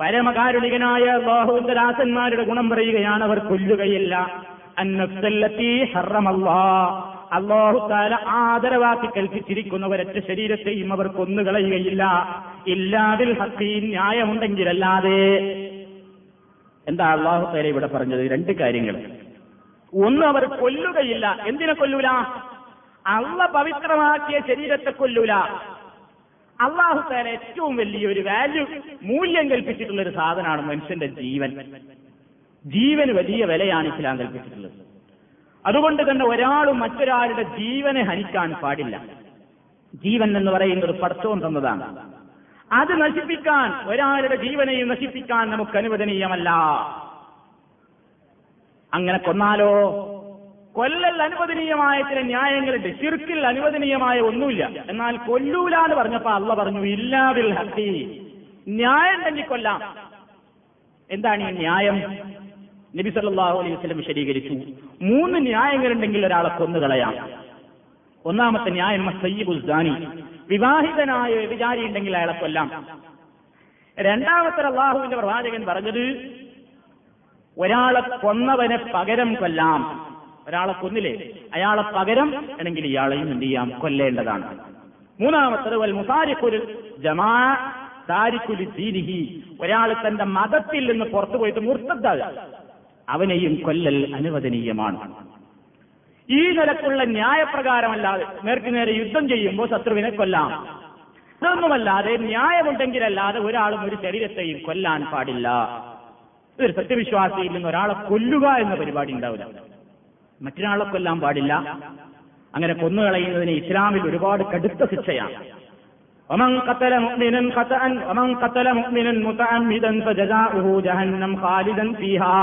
പരമകാരുണികനായ ബാഹുന്ദരാസന്മാരുടെ ഗുണം പറയുകയാണ് അവർ കൊല്ലുകയില്ല. അന്നഫ്സല്ലത്തി ഹറമല്ലാ. അള്ളാഹു താല ആദരവാക്കി കൽപ്പിച്ചിരിക്കുന്ന ഒരൊറ്റ ശരീരത്തെയും അവർ കൊന്നുകളയുകയില്ല ഇല്ലാതിൽ ഹത്തി ന്യായമുണ്ടെങ്കിലല്ലാതെ. എന്താ അള്ളാഹു താല ഇവിടെ പറഞ്ഞത്? രണ്ട് കാര്യങ്ങൾ. ഒന്ന് അവർ കൊല്ലുകയില്ല. എന്തിനെ കൊല്ലൂല? അള്ള പവിത്രമാക്കിയ ശരീരത്തെ കൊല്ലൂല. അള്ളാഹു താല ഏറ്റവും വലിയൊരു വാല്യൂ മൂല്യം കൽപ്പിച്ചിട്ടുള്ള ഒരു സാധനമാണ് മനുഷ്യന്റെ ജീവൻ. ജീവന് വലിയ വിലയാണ് ഇസ്ലാം കൽപ്പിച്ചിട്ടുള്ളത്. അതുകൊണ്ട് തന്നെ ഒരാളും മറ്റൊരാളുടെ ജീവനെ ഹനിക്കാൻ പാടില്ല. ജീവൻ എന്ന് പറയുന്നത് പടച്ചോൻ തന്നതാണ്. അത് നശിപ്പിക്കാൻ ഒരാളുടെ ജീവനെയും നശിപ്പിക്കാൻ നമുക്ക് അനുവദനീയമല്ല. അങ്ങനെ കൊന്നാലോ? കൊല്ലൽ അനുവദനീയമായ ചില ന്യായങ്ങളുണ്ട്. ശിർക്കിൽ അനുവദനീയമായ ഒന്നുമില്ല. എന്നാൽ കൊല്ലൂല എന്ന് പറഞ്ഞപ്പോ അള്ള പറഞ്ഞു ഇല്ലാതിൽ ഹത്തി ന്യായം തന്നെ കൊല്ലാം എന്താണ് ഈ ന്യായം? നബി സല്ലാഹു അലൈഹി വസ്ലം വിശദീകരിച്ചു. മൂന്ന് ന്യായങ്ങളുണ്ടെങ്കിൽ ഒരാളെ കൊന്നുകളയാം. ഒന്നാമത്തെ ന്യായം സയ്യിബുസ്ദാനി വിവാഹിതനായ വിചാരി ഉണ്ടെങ്കിൽ അയാളെ കൊല്ലാം. രണ്ടാമത്തെ അള്ളാഹുവിന്റെ പ്രവാചകൻ പറഞ്ഞത് ഒരാളെ കൊന്നവനെ പകരം കൊല്ലാം. ഒരാളെ കൊന്നില്ലേ? അയാളെ പകരം ആണെങ്കിൽ ഇയാളെയും എന്ത് ചെയ്യാം? കൊല്ലേണ്ടതാണ്. മൂന്നാമത്തത് വൽ മുസാരിഖുൽ ജമാ താരിഖുൽ ദീനിഹി. ഒരാൾ തന്റെ മതത്തിൽ നിന്ന് പുറത്തു പോയിട്ട് മുർത്തദ്ദാകുക അവനെയും കൊല്ലൽ അനുവദനീയമാണ് ഈ നിലക്കുള്ള ന്യായപ്രകാരമല്ലാതെ നേർക്ക് നേരെ യുദ്ധം ചെയ്യുമ്പോൾ ശത്രുവിനെ കൊല്ലാം ഇതൊന്നുമല്ലാതെ ന്യായമുണ്ടെങ്കിലല്ലാതെ ഒരാളും ഒരു ശരീരത്തെയും കൊല്ലാൻ പാടില്ല ഒരു സത്യവിശ്വാസിയിൽ നിന്ന് ഒരാളെ കൊല്ലുക എന്ന പരിപാടി ഉണ്ടാവില്ല മറ്റൊരാളെ കൊല്ലാൻ പാടില്ല അങ്ങനെ കൊന്നുകളയുന്നതിന് ഇസ്ലാമിൽ ഒരുപാട് കടുത്ത ശിക്ഷയാണ് ومن قتل مؤمنا خطأ ومن قتل مؤمنا متعمدا فجزاؤه جهنم خالدا فيها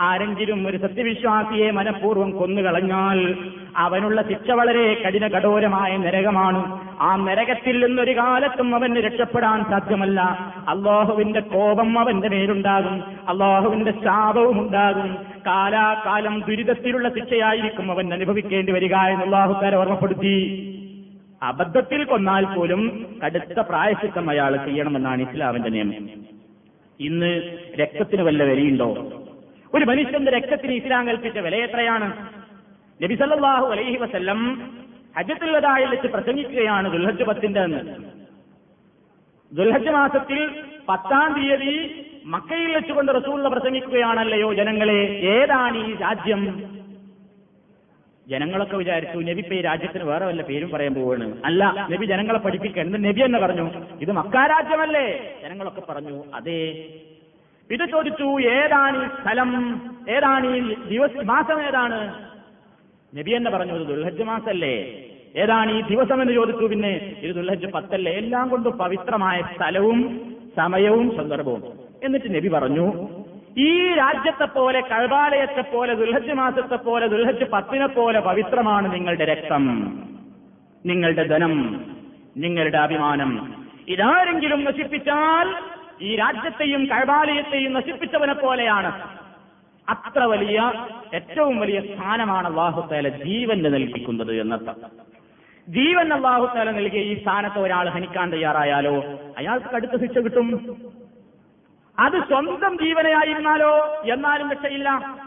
ആരെങ്കിലും ഒരു സത്യവിശ്വാസിയെ മനഃപൂർവം കൊന്നുകളഞ്ഞാൽ അവനുള്ള ശിക്ഷ വളരെ കഠിന കഠോരമായ നരകമാണ്. ആ നരകത്തിൽ നിന്നൊരു കാലത്തും അവന് രക്ഷപ്പെടാൻ സാധ്യമല്ല. അള്ളാഹുവിന്റെ കോപം അവന്റെ മേലുണ്ടാകും. അള്ളാഹുവിന്റെ ശാപവും ഉണ്ടാകും. കാലാകാലം ദുരിതത്തിലുള്ള ശിക്ഷയായിരിക്കും അവൻ അനുഭവിക്കേണ്ടി വരിക എന്ന് അള്ളാഹുക്കാരെ ഓർമ്മപ്പെടുത്തി. അബദ്ധത്തിൽ കൊന്നാൽ പോലും കടുത്ത പ്രായശിത്തം അയാൾ ചെയ്യണമെന്നാണ് ഇസ്ലാമിന്റെ നിയമം. ഇന്ന് രക്തത്തിന് വല്ല വിലയുണ്ടോ? ഒരു മനുഷ്യന്റെ രക്തത്തിന് ഇസ്ലാം കൽപ്പിച്ച വില എത്രയാണ്? നബിസല്ലാഹു അലൈഹി വസല്ലം ഹജ്ജത്തുൽ വദായിൽ വെച്ച് പ്രസംഗിക്കുകയാണ് ദുൽഹജ് പത്തിന്റെ എന്ന് ദുൽഹജ് മാസത്തിൽ പത്താം തീയതി മക്കയിൽ വെച്ചുകൊണ്ട് റസൂള്ള പ്രസംഗിക്കുകയാണല്ലയോ ജനങ്ങളെ? ഏതാണ് ഈ രാജ്യം? ജനങ്ങളൊക്കെ വിചാരിച്ചു നബി ഇപ്പൊ ഈ രാജ്യത്തിന് വേറെ വല്ല പേരും പറയാൻ പോവാണ്. അല്ല നബി ജനങ്ങളെ പഠിപ്പിക്കാൻ എന്ത് നബി എന്ന് പറഞ്ഞു? ഇത് മക്കാരാജ്യമല്ലേ ജനങ്ങളൊക്കെ പറഞ്ഞു അതെ. ഇത് ചോദിച്ചു ഏതാണ് ഈ സ്ഥലം? ഏതാണ് ഈ ദിവസ മാസം ഏതാണ്? നബി എന്ന് പറഞ്ഞു ഇത് ദുൽഹജ് മാസല്ലേ. ഏതാണ് ഈ ദിവസം എന്ന് ചോദിച്ചു പിന്നെ ഇത് ദുൽഹജ് പത്തല്ലേ? എല്ലാം കൊണ്ടും പവിത്രമായ സ്ഥലവും സമയവും സന്ദർഭവും. എന്നിട്ട് നബി പറഞ്ഞു ഈ രാജ്യത്തെ പോലെ കഴബാലയത്തെ പോലെ ദുൽഹജ് മാസത്തെ പോലെ ദുൽഹജ് പത്തിനെ പോലെ പവിത്രമാണ് നിങ്ങളുടെ രക്തം നിങ്ങളുടെ ധനം നിങ്ങളുടെ അഭിമാനം. ഇതാരെങ്കിലും നശിപ്പിച്ചാൽ ഈ രാജ്യത്തെയും കഴബാലയത്തെയും നശിപ്പിച്ചവനെ പോലെയാണ്. അത്ര വലിയ ഏറ്റവും വലിയ സ്ഥാനമാണ് അള്ളാഹുത്താല ജീവന് നൽകിക്കുന്നത് എന്നർത്ഥം. ജീവൻ അള്ളാഹുത്താല നൽകിയ ഈ സ്ഥാനത്ത് ഒരാൾ ഹനിക്കാൻ തയ്യാറായാലോ? അയാൾക്ക് കടുത്ത ശിക്ഷ കിട്ടും. അത് സ്വന്തം ജീവനെയായിരുന്നാലോ? എന്നാലും രക്ഷയില്ല.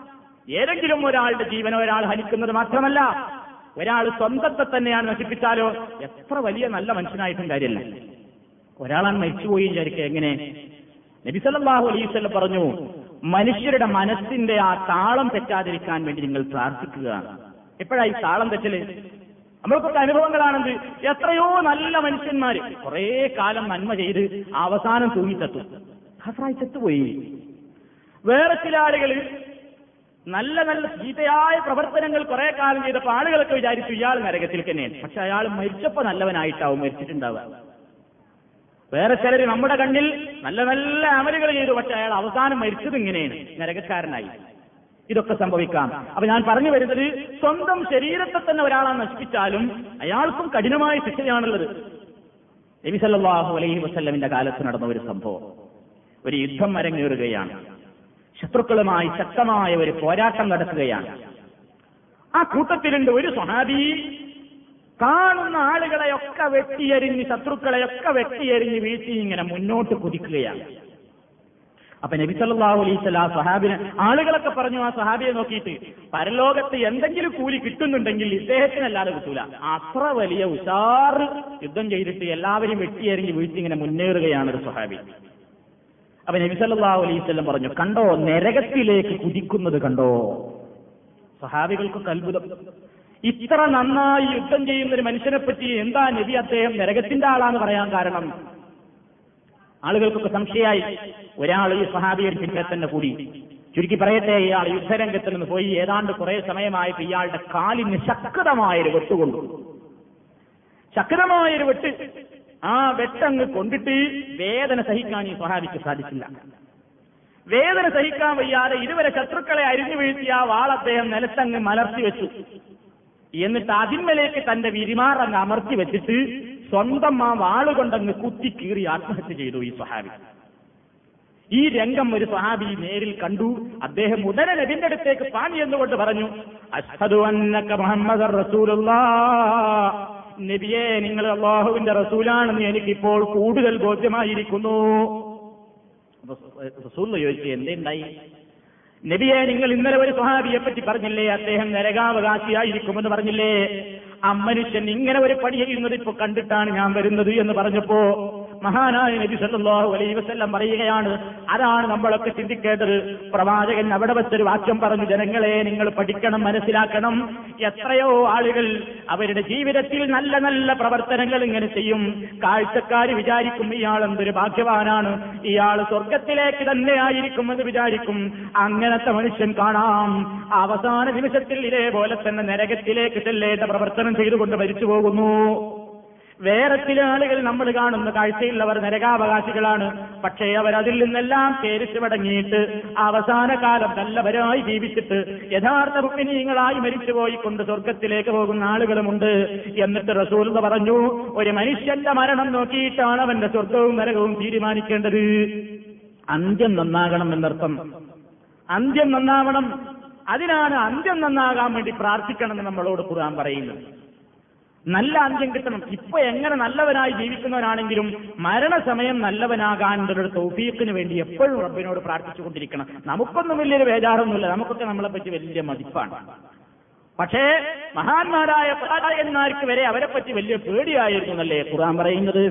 ഏതെങ്കിലും ഒരാളുടെ ജീവനോ ഒരാൾ ഹനിക്കുന്നത് മാത്രമല്ല ഒരാൾ സ്വന്തത്തെ തന്നെയാണ് നശിപ്പിച്ചാലോ? എത്ര വലിയ നല്ല മനുഷ്യനായിട്ടും കാര്യമില്ല. ഒരാളാണ് മരിച്ചുപോയി വിചാരിക്കുക എങ്ങനെ? നബിസല്ലാഹു അലൈവല്ല പറഞ്ഞു മനുഷ്യരുടെ മനസ്സിന്റെ ആ താളം തെറ്റാതിരിക്കാൻ വേണ്ടി നിങ്ങൾ പ്രാർത്ഥിക്കുക. ഈ താളം തെറ്റൽ? നമ്മൾക്കൊക്കെ അനുഭവങ്ങളാണെന്ത്? എത്രയോ നല്ല മനുഷ്യന്മാര്. കുറെ കാലം നന്മ ചെയ്ത് അവസാനം തൂങ്ങിച്ചെത്തും ഖസറായി ചത്തുപോയി വേറെ ചില ആളുകൾ നല്ല നല്ല ചീത്തയായ പ്രവർത്തനങ്ങൾ കുറെ കാലം ചെയ്തപ്പോൾ ആളുകളൊക്കെ വിചാരിച്ചു ഇയാൾ നരകത്തിൽ തന്നെയാണ്. പക്ഷെ അയാൾ മരിച്ചപ്പോ നല്ലവനായിട്ടാവും മരിച്ചിട്ടുണ്ടാവുക. വേറെ ചിലർ നമ്മുടെ കണ്ണിൽ നല്ല നല്ല അമലുകൾ ചെയ്തു പക്ഷെ അയാൾ അവസാനം മരിച്ചത് ഇങ്ങനെയാണ്. നരകക്കാരനായി. ഇതൊക്കെ സംഭവിക്കാം. അപ്പൊ ഞാൻ പറഞ്ഞു വരുന്നത് സ്വന്തം ശരീരത്തെ തന്നെ ഒരാളെ നശിപ്പിച്ചാലും അയാൾക്കും കഠിനമായ ശിക്ഷയാണുള്ളത്. നബി സല്ലല്ലാഹു അലൈഹി വസ്ല്ലമിന്റെ കാലത്ത് നടന്ന ഒരു സംഭവം. ഒരു യുദ്ധം അരങ്ങേറുകയാണ്. ശത്രുക്കളുമായി ശക്തമായ ഒരു പോരാട്ടം നടക്കുകയാണ് ആ കൂട്ടത്തിലുണ്ട് ഒരു സ്വഹാബി. കാണുന്ന ആളുകളെയൊക്കെ വെട്ടിയെറിഞ്ഞ് ശത്രുക്കളെയൊക്കെ വെട്ടിയെറിഞ്ഞ് വീഴ്ച ഇങ്ങനെ മുന്നോട്ട് കുതിക്കുകയാണ്. അപ്പൊ നബി വസല്ലം ആ സഹാബിനെ ആളുകളൊക്കെ പറഞ്ഞു ആ സഹാബിയെ നോക്കിയിട്ട് പരലോകത്ത് എന്തെങ്കിലും കൂലി കിട്ടുന്നുണ്ടെങ്കിൽ ഇദ്ദേഹത്തിനല്ലാതെ കിട്ടൂല. അത്ര വലിയ ഉഷാറ് യുദ്ധം ചെയ്തിട്ട് എല്ലാവരും വെട്ടിയെറിഞ്ഞ് വീഴ്ച ഇങ്ങനെ മുന്നേറുകയാണ് ഒരു സഹാബി അപ്പൊ നബി സല്ലല്ലാഹു അലൈഹി വസല്ലം പറഞ്ഞു കണ്ടോ നരകത്തിലേക്ക് കുതിക്കുന്നത് കണ്ടോ? സഹാബികൾക്കൊക്കെ അത്ഭുതം. ഇത്ര നന്നായി യുദ്ധം ചെയ്യുന്ന ഒരു മനുഷ്യനെ പറ്റി എന്താ നബി അദ്ദേഹം നരകത്തിന്റെ ആളാന്ന് പറയാൻ കാരണം? ആളുകൾക്കൊക്കെ സംശയമായി. ഒരാൾ ഈ സഹാബിയുടെ പിന്നെ തന്നെ കൂടി. ചുരുക്കി പറയട്ടെ ഇയാൾ യുദ്ധരംഗത്തിൽ നിന്ന് പോയി. ഏതാണ്ട് കുറെ സമയമായിട്ട് ഇയാളുടെ കാലിന് ശക്തമായൊരു വെട്ടുകൊണ്ടു ശക്തമായൊരു വെട്ട്. ആ വെട്ടങ്ങ് കൊണ്ടിട്ട് വേദന സഹിക്കാൻ ഈ സ്വഹാബിക്ക് സാധിച്ചില്ല. വേദന സഹിക്കാൻ വയ്യാതെ ഇരുവരെ ശത്രുക്കളെ അരിഞ്ഞു വീഴ്ത്തിയ ആ വാൾ അദ്ദേഹം നിലത്തങ്ങ് മലർത്തി വെച്ചു. എന്നിട്ട് അതിന്മേലേക്ക് തന്റെ വിരിമാറങ്ങ് അമർത്തി വെച്ചിട്ട് സ്വന്തം ആ വാളുകൊണ്ടങ്ങ് കുത്തി കീറി ആത്മഹത്യ ചെയ്തു ഈ സ്വഹാബി. ഈ രംഗം ഒരു സ്വഹാബി നേരിൽ കണ്ടു. അദ്ദേഹം ഉടനെ നബിന്റെ അടുത്തേക്ക് പാണി എന്നുകൊണ്ട് പറഞ്ഞു അഷ്ഹദു അന്നക മുഹമ്മദ് റസൂലുള്ളാ. നബിയെ നിങ്ങൾ അള്ളാഹുവിന്റെ റസൂലാണെന്ന് എനിക്കിപ്പോൾ കൂടുതൽ ബോധ്യമായിരിക്കുന്നു. റസൂൽ ചോദിച്ചു എന്തുണ്ടായി? നബിയെ നിങ്ങൾ ഇന്നലെ ഒരു സ്വഹാബിയെ പറ്റി പറഞ്ഞില്ലേ? അദ്ദേഹം നരകാവകാശിയായിരിക്കുമെന്ന് പറഞ്ഞില്ലേ? ആ മനുഷ്യൻ ഇങ്ങനെ ഒരു പണി ചെയ്യുന്നത് ഇപ്പൊ കണ്ടിട്ടാണ് ഞാൻ വരുന്നത് എന്ന് പറഞ്ഞപ്പോ മഹാനായ നബി സല്ലാഹു അലൈ വസല്ലം പറയുകയാണ് അതാണ് നമ്മളൊക്കെ ചിന്തിക്കേണ്ടത്. പ്രവാചകൻ അവിടെ വെച്ചൊരു വാക്യം പറഞ്ഞു ജനങ്ങളെ നിങ്ങൾ പഠിക്കണം മനസ്സിലാക്കണം. എത്രയോ ആളുകൾ അവരുടെ ജീവിതത്തിൽ നല്ല നല്ല പ്രവർത്തനങ്ങൾ ഇങ്ങനെ ചെയ്യും. കാഴ്ചക്കാർ വിചാരിക്കും ഇയാൾ എന്തൊരു ഭാഗ്യവാനാണ്. ഇയാൾ സ്വർഗത്തിലേക്ക് തന്നെ ആയിരിക്കുമെന്ന് വിചാരിക്കും. അങ്ങനത്തെ മനുഷ്യൻ കാണാം. അവസാന നിമിഷത്തിൽ ഇതേപോലെ തന്നെ നരകത്തിലേക്ക് ചെല്ലേണ്ട പ്രവർത്തനം ചെയ്തുകൊണ്ട് മരിച്ചു പോകുന്നു വേറെ ചില ആളുകൾ നമ്മൾ കാണുന്ന കാഴ്ചയുള്ളവർ നരകാവകാശികളാണ്. പക്ഷേ അവർ അതിൽ നിന്നെല്ലാം പേരിച്ചു മടങ്ങിയിട്ട് അവസാന കാലം നല്ലവരായി ജീവിച്ചിട്ട് യഥാർത്ഥ മുഖിനീയങ്ങളായി മരിച്ചുപോയി കൊണ്ട് സ്വർഗത്തിലേക്ക് പോകുന്ന ആളുകളുമുണ്ട്. എന്നിട്ട് റസൂൽ പറഞ്ഞു ഒരു മനുഷ്യന്റെ മരണം നോക്കിയിട്ടാണ് അവന്റെ സ്വർഗവും നരകവും തീരുമാനിക്കേണ്ടത്. അന്ത്യം നന്നാകണം എന്നർത്ഥം. അന്ത്യം നന്നാവണം. അതിനാണ് അന്ത്യം നന്നാകാൻ വേണ്ടി പ്രാർത്ഥിക്കണമെന്ന് നമ്മളോട് ഖുർആൻ പറയുന്നത്. നല്ല അന്ത്യം കിട്ടണം. ഇപ്പൊ എങ്ങനെ നല്ലവനായി ജീവിക്കുന്നവനാണെങ്കിലും മരണസമയം നല്ലവനാകാനുള്ള ഒരു വേണ്ടി എപ്പോഴും റബ്ബിനോട് പ്രാർത്ഥിച്ചുകൊണ്ടിരിക്കണം. നമുക്കൊന്നും വലിയൊരു ബേജാറൊന്നുമില്ല. നമുക്കൊക്കെ നമ്മളെ പറ്റി വലിയ മതിപ്പാണ്. പക്ഷേ മഹാന്മാരായ പ്രവാചകന്മാർക്ക് വരെ അവരെ പറ്റി വലിയ പേടിയായിരുന്നു എന്നല്ലേ ഖുറാൻ പറയുന്നത്?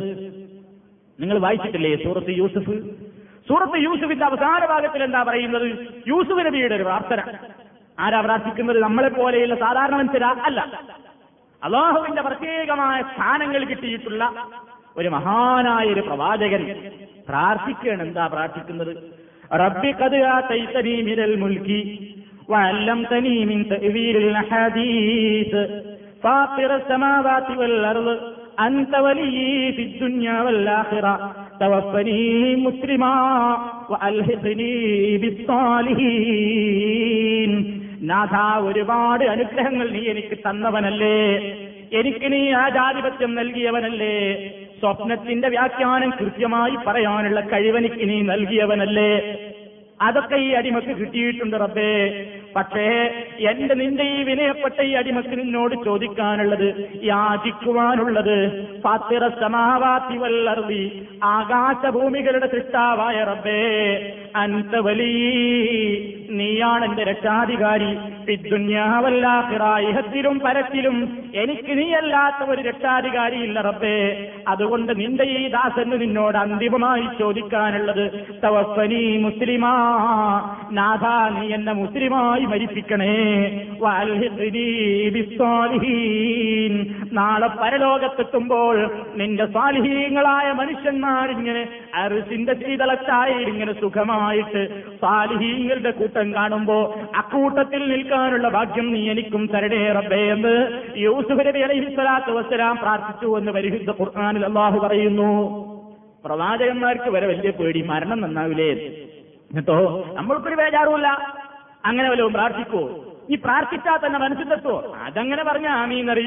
നിങ്ങൾ വായിച്ചിട്ടില്ലേ സൂറത്ത് യൂസുഫ്? സൂറത്ത് യൂസുഫിന്റെ അവസാന ഭാഗത്തിൽ എന്താ പറയുന്നത്? യൂസുഫ് നബിയുടെ ഒരു പ്രാർത്ഥന. ആരാ പ്രാർത്ഥിക്കുന്നത്? നമ്മളെ പോലെയുള്ള സാധാരണ മനുഷ്യരാ? അല്ല. അള്ളാഹുവിന്റെ പ്രത്യേകമായ സ്ഥാനങ്ങൾ കിട്ടിയിട്ടുള്ള ഒരു മഹാനായ ഒരു പ്രവാചകൻ പ്രാർത്ഥിക്കുകയാണ് എന്താ പ്രാർത്ഥിക്കുന്നത് റബ്ബി കതുകാത്തൈത്തനീ മിരൽ മുൽക്കി وعلمتني من تأويل الأحاديث فاطر السماوات والأرض أنت ولي في الدنيا والآخرة توفني مسلما وألحقني بالصالحين നാഥ ഒരുപാട് അനുഗ്രഹങ്ങൾ നീ എനിക്ക് തന്നവനല്ലേ? എനിക്ക് നീ ആചാധിപത്യം നൽകിയവനല്ലേ? സ്വപ്നത്തിന്റെ വ്യാഖ്യാനം കൃത്യമായി പറയാനുള്ള കഴിവനിക്ക് നീ നൽകിയവനല്ലേ? അതൊക്കെ ഈ അടിമക്ക് കിട്ടിയിട്ടുണ്ട് റബ്ബേ. പക്ഷേ എന്റെ നിന്റെ ഈ വിനയപ്പെട്ട ഈ അടിമക്ക് നിന്നോട് ചോദിക്കാനുള്ളത് യാചിക്കുവാനുള്ളത് ഫാത്തിറ സമാവാത്തി വല്ലർവി ആകാശഭൂമികളുടെ സൃഷ്ടാവായ റബ്ബേ. അന്ത നീയാണ് എന്റെ രക്ഷാധികാരി. ഇഹത്തിലും പരത്തിലും എനിക്ക് നീയല്ലാത്ത ഒരു രക്ഷാധികാരി ഇല്ല റബ്ബേ. അതുകൊണ്ട് നിന്റെ ഈ ദാസന് നിന്നോട് അന്തിമമായി ചോദിക്കാനുള്ളത് തവഫനി മുസ്ലിമാ നാഥ നീ എന്നെ മുസ്ലിമായി മരിപ്പിക്കണേ. നാളെ പരലോകത്തെത്തുമ്പോൾ നിന്റെ സ്വാലിഹീങ്ങളായ മനുഷ്യന്മാരിങ്ങനെ അറിസിന്റെ ശീതളത്തായി ഇങ്ങനെ സുഖമായിട്ട് സ്വാലിഹീങ്ങളുടെ കൂട്ടം കാണുമ്പോ അക്കൂട്ടത്തിൽ നിൽക്കാനുള്ള ഭാഗ്യം നീ എനിക്കും തരണേ റബ്ബേ എന്ന് യൂസുഫ് നബി അലൈഹി സ്വലാത്തു വസ്സലാം പ്രാർത്ഥിച്ചു എന്ന് പരിശുദ്ധ ഖുർആനിൽ അള്ളാഹു പറയുന്നു. പ്രവാചകന്മാർക്ക് വരെ വലിയ പേടി മരണം നന്നാവില്ലേ? എന്നിട്ടോ? നമ്മൾക്കൊരു ബേജാറുമില്ല. അങ്ങനെ വല്ലതും പ്രാർത്ഥിക്കുവോ ഈ പ്രാർത്ഥിച്ചാൽ തന്നെ മനസ്സിലെത്തുവോ? അതങ്ങനെ പറഞ്ഞ ആമീന്നറി.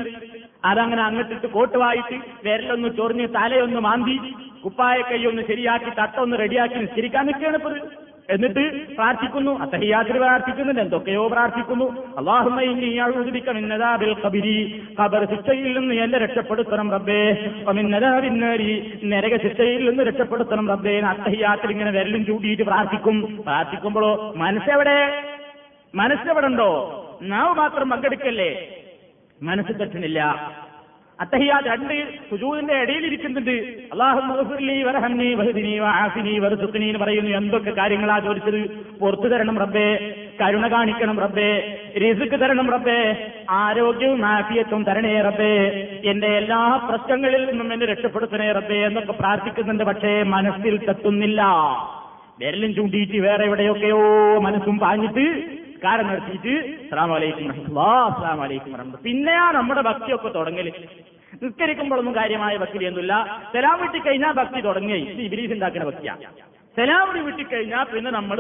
അതങ്ങനെ അങ്ങട്ടിട്ട് കോട്ട് വായിട്ട് വിരലൊന്ന് ചൊറിഞ്ഞ് തലയൊന്ന് മാന്തി കുപ്പായ ഒന്ന് ശരിയാക്കി തട്ടൊന്ന് റെഡിയാക്കി നിസ്കരിക്കാൻ നിൽക്കുകയാണ് എന്നിട്ട് പ്രാർത്ഥിക്കുന്നു. അത്തഹിയാത്തിൽ പ്രാർത്ഥിക്കുന്നുണ്ട്. എന്തൊക്കെയോ പ്രാർത്ഥിക്കുന്നു. അള്ളാഹുബിൽ നിന്ന് എന്നെ രക്ഷപ്പെടുത്തണം റബ്ബേ. മിന്നരി നരക ശിക്ഷയിൽ നിന്ന് രക്ഷപ്പെടുത്തണം റബ്ബേ. അത്തഹിയാത്തിൽ ഇങ്ങനെ വിരലും ചൂണ്ടിയിട്ട് പ്രാർത്ഥിക്കും. പ്രാർത്ഥിക്കുമ്പോഴോ മനസ്സെവിടെ? മനസ്സെവിടെ ഉണ്ടോ നാവ് മാത്രം പങ്കെടുക്കല്ലേ? മനസ്സ് തട്ടുന്നില്ല അത്തഹിയാത് രണ്ട് സുജൂദിന്റെ ഇടയിലിരിക്കുന്നുണ്ട്. അള്ളാഹുലി പറയുന്നു. എന്തൊക്കെ കാര്യങ്ങളാ ചോദിച്ചത്? പുറത്തു തരണം റബ്ബേ കരുണ കാണിക്കണം റബ്ബേ റിസുക്ക് തരണം റബ്ബേ ആരോഗ്യവും ആഫിയത്വം തരണേ റബ്ബേ എന്റെ എല്ലാ പ്രശ്നങ്ങളിൽ നിന്നും എന്നെ രക്ഷപ്പെടുത്തണേ റബ്ബേ എന്നൊക്കെ പ്രാർത്ഥിക്കുന്നുണ്ട്. പക്ഷേ മനസ്സിൽ തട്ടുന്നില്ല വിരലും ചൂണ്ടിയിട്ട് വേറെ എവിടെയൊക്കെയോ മനസ്സും പാഞ്ഞിട്ട് കാരം നടത്തിയിട്ട് അസ്ലാം വലൈക്കും അസ്ലാം വലൈക്കും പിന്നെയാ നമ്മുടെ ഭക്തിയൊക്കെ തുടങ്ങൽ. നിസ്കരിക്കുമ്പോഴൊന്നും കാര്യമായ ഭക്തി ചെയ്യുന്നില്ല സലാം വിട്ടി കഴിഞ്ഞാൽ ഭക്തി തുടങ്ങി. ഇബിലീസ് ഉണ്ടാക്കുന്ന ഭക്തിയാ. സലാമിടി വിട്ടിക്കഴിഞ്ഞാൽ പിന്നെ നമ്മൾ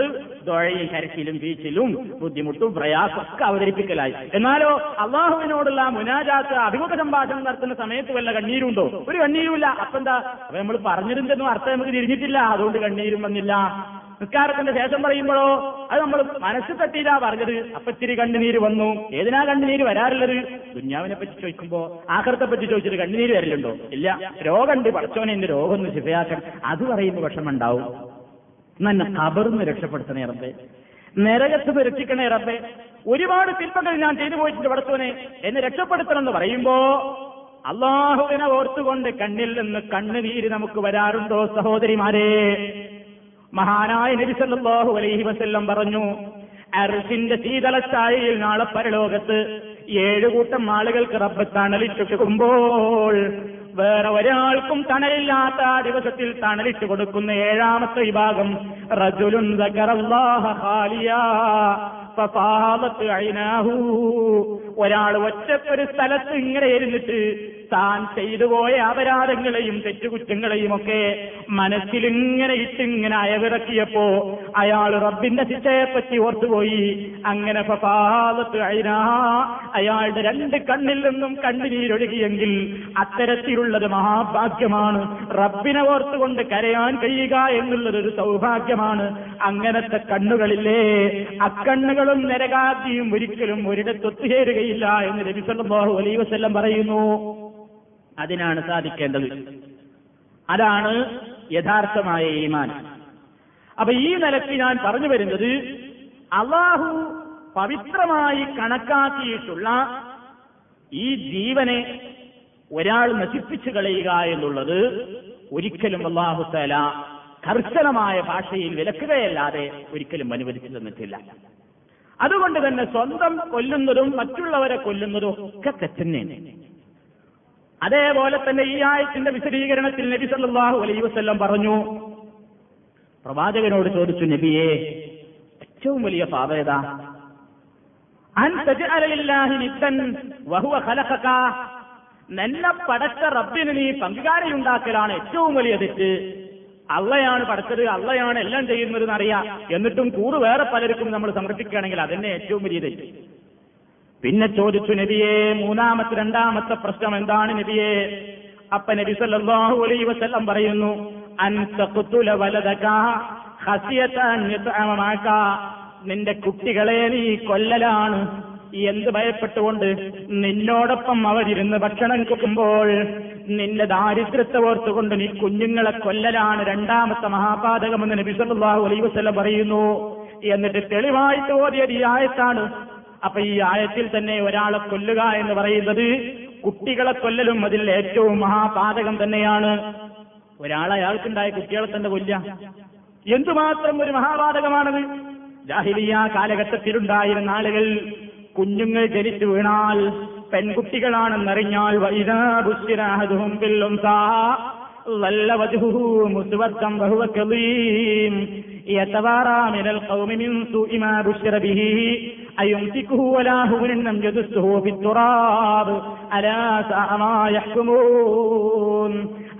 ദുഴയും കരച്ചിലും ബീച്ചിലും ബുദ്ധിമുട്ടും പ്രയാസം ഒക്കെ അവതരിപ്പിക്കലായി. എന്നാലോ അള്ളാഹുവിനോടുള്ള മുനാജാത്ത് അഭിമുഖ സംഭാഷണം നടത്തുന്ന സമയത്ത് വല്ല കണ്ണീരുണ്ടോ? ഒരു കണ്ണീരുമില്ല. അപ്പൊ എന്താ നമ്മൾ പറഞ്ഞിരുന്നെന്നും അർത്ഥം നമുക്ക് തിരിഞ്ഞിട്ടില്ല. അതുകൊണ്ട് കണ്ണീരും വന്നില്ല. നിസ്കാരത്തിന്റെ ശേഷം പറയുമ്പോഴോ അത് നമ്മൾ മനസ്സ് തട്ടിയിട്ടാ പറഞ്ഞത്. അപ്പൊ ഇത്തിരി കണ്ണുനീര് വന്നു. ഏതിനാ കണ്ണുനീര് വരാറുള്ളത്? ദുന്യാവിനെ പറ്റി ചോദിക്കുമ്പോ ആഹൃത്തെ പറ്റി ചോദിച്ചിട്ട് കണ്ണുനീര് വരലുണ്ടോ? ഇല്ല. രോഗമുണ്ട്. പഠിച്ചവനെ എന്റെ രോഗം ഒന്ന് ശിവയാക്കാൻ അത് പറയുമ്പോ വിഷമുണ്ടാവും എന്നെ കബർന്ന് രക്ഷപ്പെടുത്തണേ ഇറപ്പേ നരകത്ത് രക്ഷിക്കണേ ഇറപ്പേ ഒരുപാട് ശില്പങ്ങൾ ഞാൻ ചെയ്തു പോയിട്ടുണ്ട് പഠിച്ചവനെ എന്നെ രക്ഷപ്പെടുത്തണം എന്ന് പറയുമ്പോ അള്ളാഹുവിനെ ഓർത്തുകൊണ്ട് കണ്ണിൽ നിന്ന് കണ്ണുനീര് നമുക്ക് വരാറുണ്ടോ സഹോദരിമാരെ? മഹാനായ നബി സല്ലല്ലാഹു അലൈഹി വസല്ലം പറഞ്ഞു അർഷിന്റെ ശീതളച്ചായയിൽ നാളെ പരലോകത്ത് ഏഴു കൂട്ടം ആളുകൾക്ക് റബ്ബ് തണലിട്ടിട്ടുമ്പോൾ വേറെ ഒരാൾക്കും തണലില്ലാത്ത ആ ദിവസത്തിൽ തണലിച്ചു കൊടുക്കുന്ന ഏഴാമത്തെ വിഭാഗം റജുലുൻ ഒരാൾ ഒറ്റക്കൊരു സ്ഥലത്ത് ഇങ്ങനെ ഇരുന്നിട്ട് താൻ ചെയ്തു പോയ അപരാധങ്ങളെയും തെറ്റുകുറ്റങ്ങളെയും ഒക്കെ മനസ്സിലിങ്ങനെ ഇട്ടിങ്ങനെ അയവിറക്കിയപ്പോ അയാൾ റബ്ബിന്റെ ശിക്ഷയെപ്പറ്റി ഓർത്തുപോയി. അങ്ങനെ അയാളുടെ രണ്ട് കണ്ണിൽ നിന്നും കണ്ണുനീരൊഴുകിയെങ്കിൽ അത്തരത്തിലുള്ളത് മഹാഭാഗ്യമാണ്. റബ്ബിനെ ഓർത്തുകൊണ്ട് കരയാൻ കഴിയുക എന്നുള്ളത് ഒരു സൗഭാഗ്യമാണ്. അങ്ങനത്തെ കണ്ണുകളില്ലേ? അക്കണ്ണുകളും നരകാദ്യം ഒരിക്കലും ഒരിടത്തൊത്തുചേരുകയില്ല എന്ന് നബി സല്ലല്ലാഹു അലൈഹി വസല്ലം പറയുന്നു. അതിനാണ് സാധിക്കേണ്ടത്. അതാണ് യഥാർത്ഥമായ ഈമാൻ. അപ്പൊ ഈ നിലയ്ക്ക് ഞാൻ പറഞ്ഞു വരുന്നത് അള്ളാഹു പവിത്രമായി കണക്കാക്കിയിട്ടുള്ള ഈ ജീവനെ ഒരാൾ നശിപ്പിച്ചു കളയുക എന്നുള്ളത് ഒരിക്കലും അള്ളാഹു തല കർശനമായ ഭാഷയിൽ വിലക്കുകയല്ലാതെ ഒരിക്കലും അനുവദിച്ചു തന്നിട്ടില്ല. അതുകൊണ്ട് തന്നെ സ്വന്തം കൊല്ലുന്നതും മറ്റുള്ളവരെ കൊല്ലുന്നതും ഒക്കെ തെറ്റന്നെയാണ്. അതേപോലെ തന്നെ ഈ ആയത്തിന്റെ വിശദീകരണത്തിൽ നബി സല്ലാഹു അലൈ വസല്ലം പറഞ്ഞു. പ്രവാചകനോട് ചോദിച്ചു നബിയെ ഏറ്റവും വലിയ പാപം ഏതാ? നിന്നെ പടച്ച റബ്ബിന് നീ പങ്കുകാരിയുണ്ടാക്കലാണ് ഏറ്റവും വലിയ തെറ്റ്. അള്ളയാണ് പഠിച്ചത് അള്ളയാണ് എല്ലാം ചെയ്യുന്നത് എന്നറിയാം എന്നിട്ടും കൂറ് വേറെ പലർക്കും നമ്മൾ സമർപ്പിക്കുകയാണെങ്കിൽ അതന്നെ ഏറ്റവും വലിയ തെറ്റ്. പിന്നെ ചോദിച്ചു നബിയെ മൂന്നാമത്തെ രണ്ടാമത്തെ പ്രശ്നം എന്താണ് നബിയെ? അപ്പ നബി സല്ലല്ലാഹു അലൈഹി വസല്ലം പറയുന്നു അൻ തഖ്തുല വലദക ഖസിയത അൻ യതഅമക നിന്റെ കുട്ടികളെ നീ കൊല്ലലാണ്. എന്ത് ഭയപ്പെട്ടുകൊണ്ട്? നിന്നോടൊപ്പം അവരിരുന്ന് ഭക്ഷണം കുക്കുമ്പോൾ നിന്റെ ദാരിദ്ര്യത്തെ ഓർത്തുകൊണ്ട് നീ കുഞ്ഞുങ്ങളെ കൊല്ലലാണ്. രണ്ടാമത്തെ മഹാപാതകമെന്ന് നബി സല്ലല്ലാഹു അലൈഹി വസല്ലം പറയുന്നു. എന്നിട്ട് തെളിവായിട്ട് ഓതിയ ആയത്താണ് അപ്പൊ ഈ ആയത്തിൽ തന്നെ ഒരാളെ കൊല്ലുക എന്ന് പറയുന്നത് കുട്ടികളെ കൊല്ലലും അതിൽ ഏറ്റവും മഹാപാതകം തന്നെയാണ്. ഒരാൾ അയാൾക്കുണ്ടായ കുട്ടികളെ തന്നെ കൊല്ല എന്തുമാത്രം ഒരു മഹാപാതകമാണത്? ജാഹിലിയ കാലഘട്ടത്തിലുണ്ടായിരുന്ന ആളുകൾ കുഞ്ഞുങ്ങൾ ജനിച്ചു വീണാൽ പെൺകുട്ടികളാണെന്നറിഞ്ഞാൽ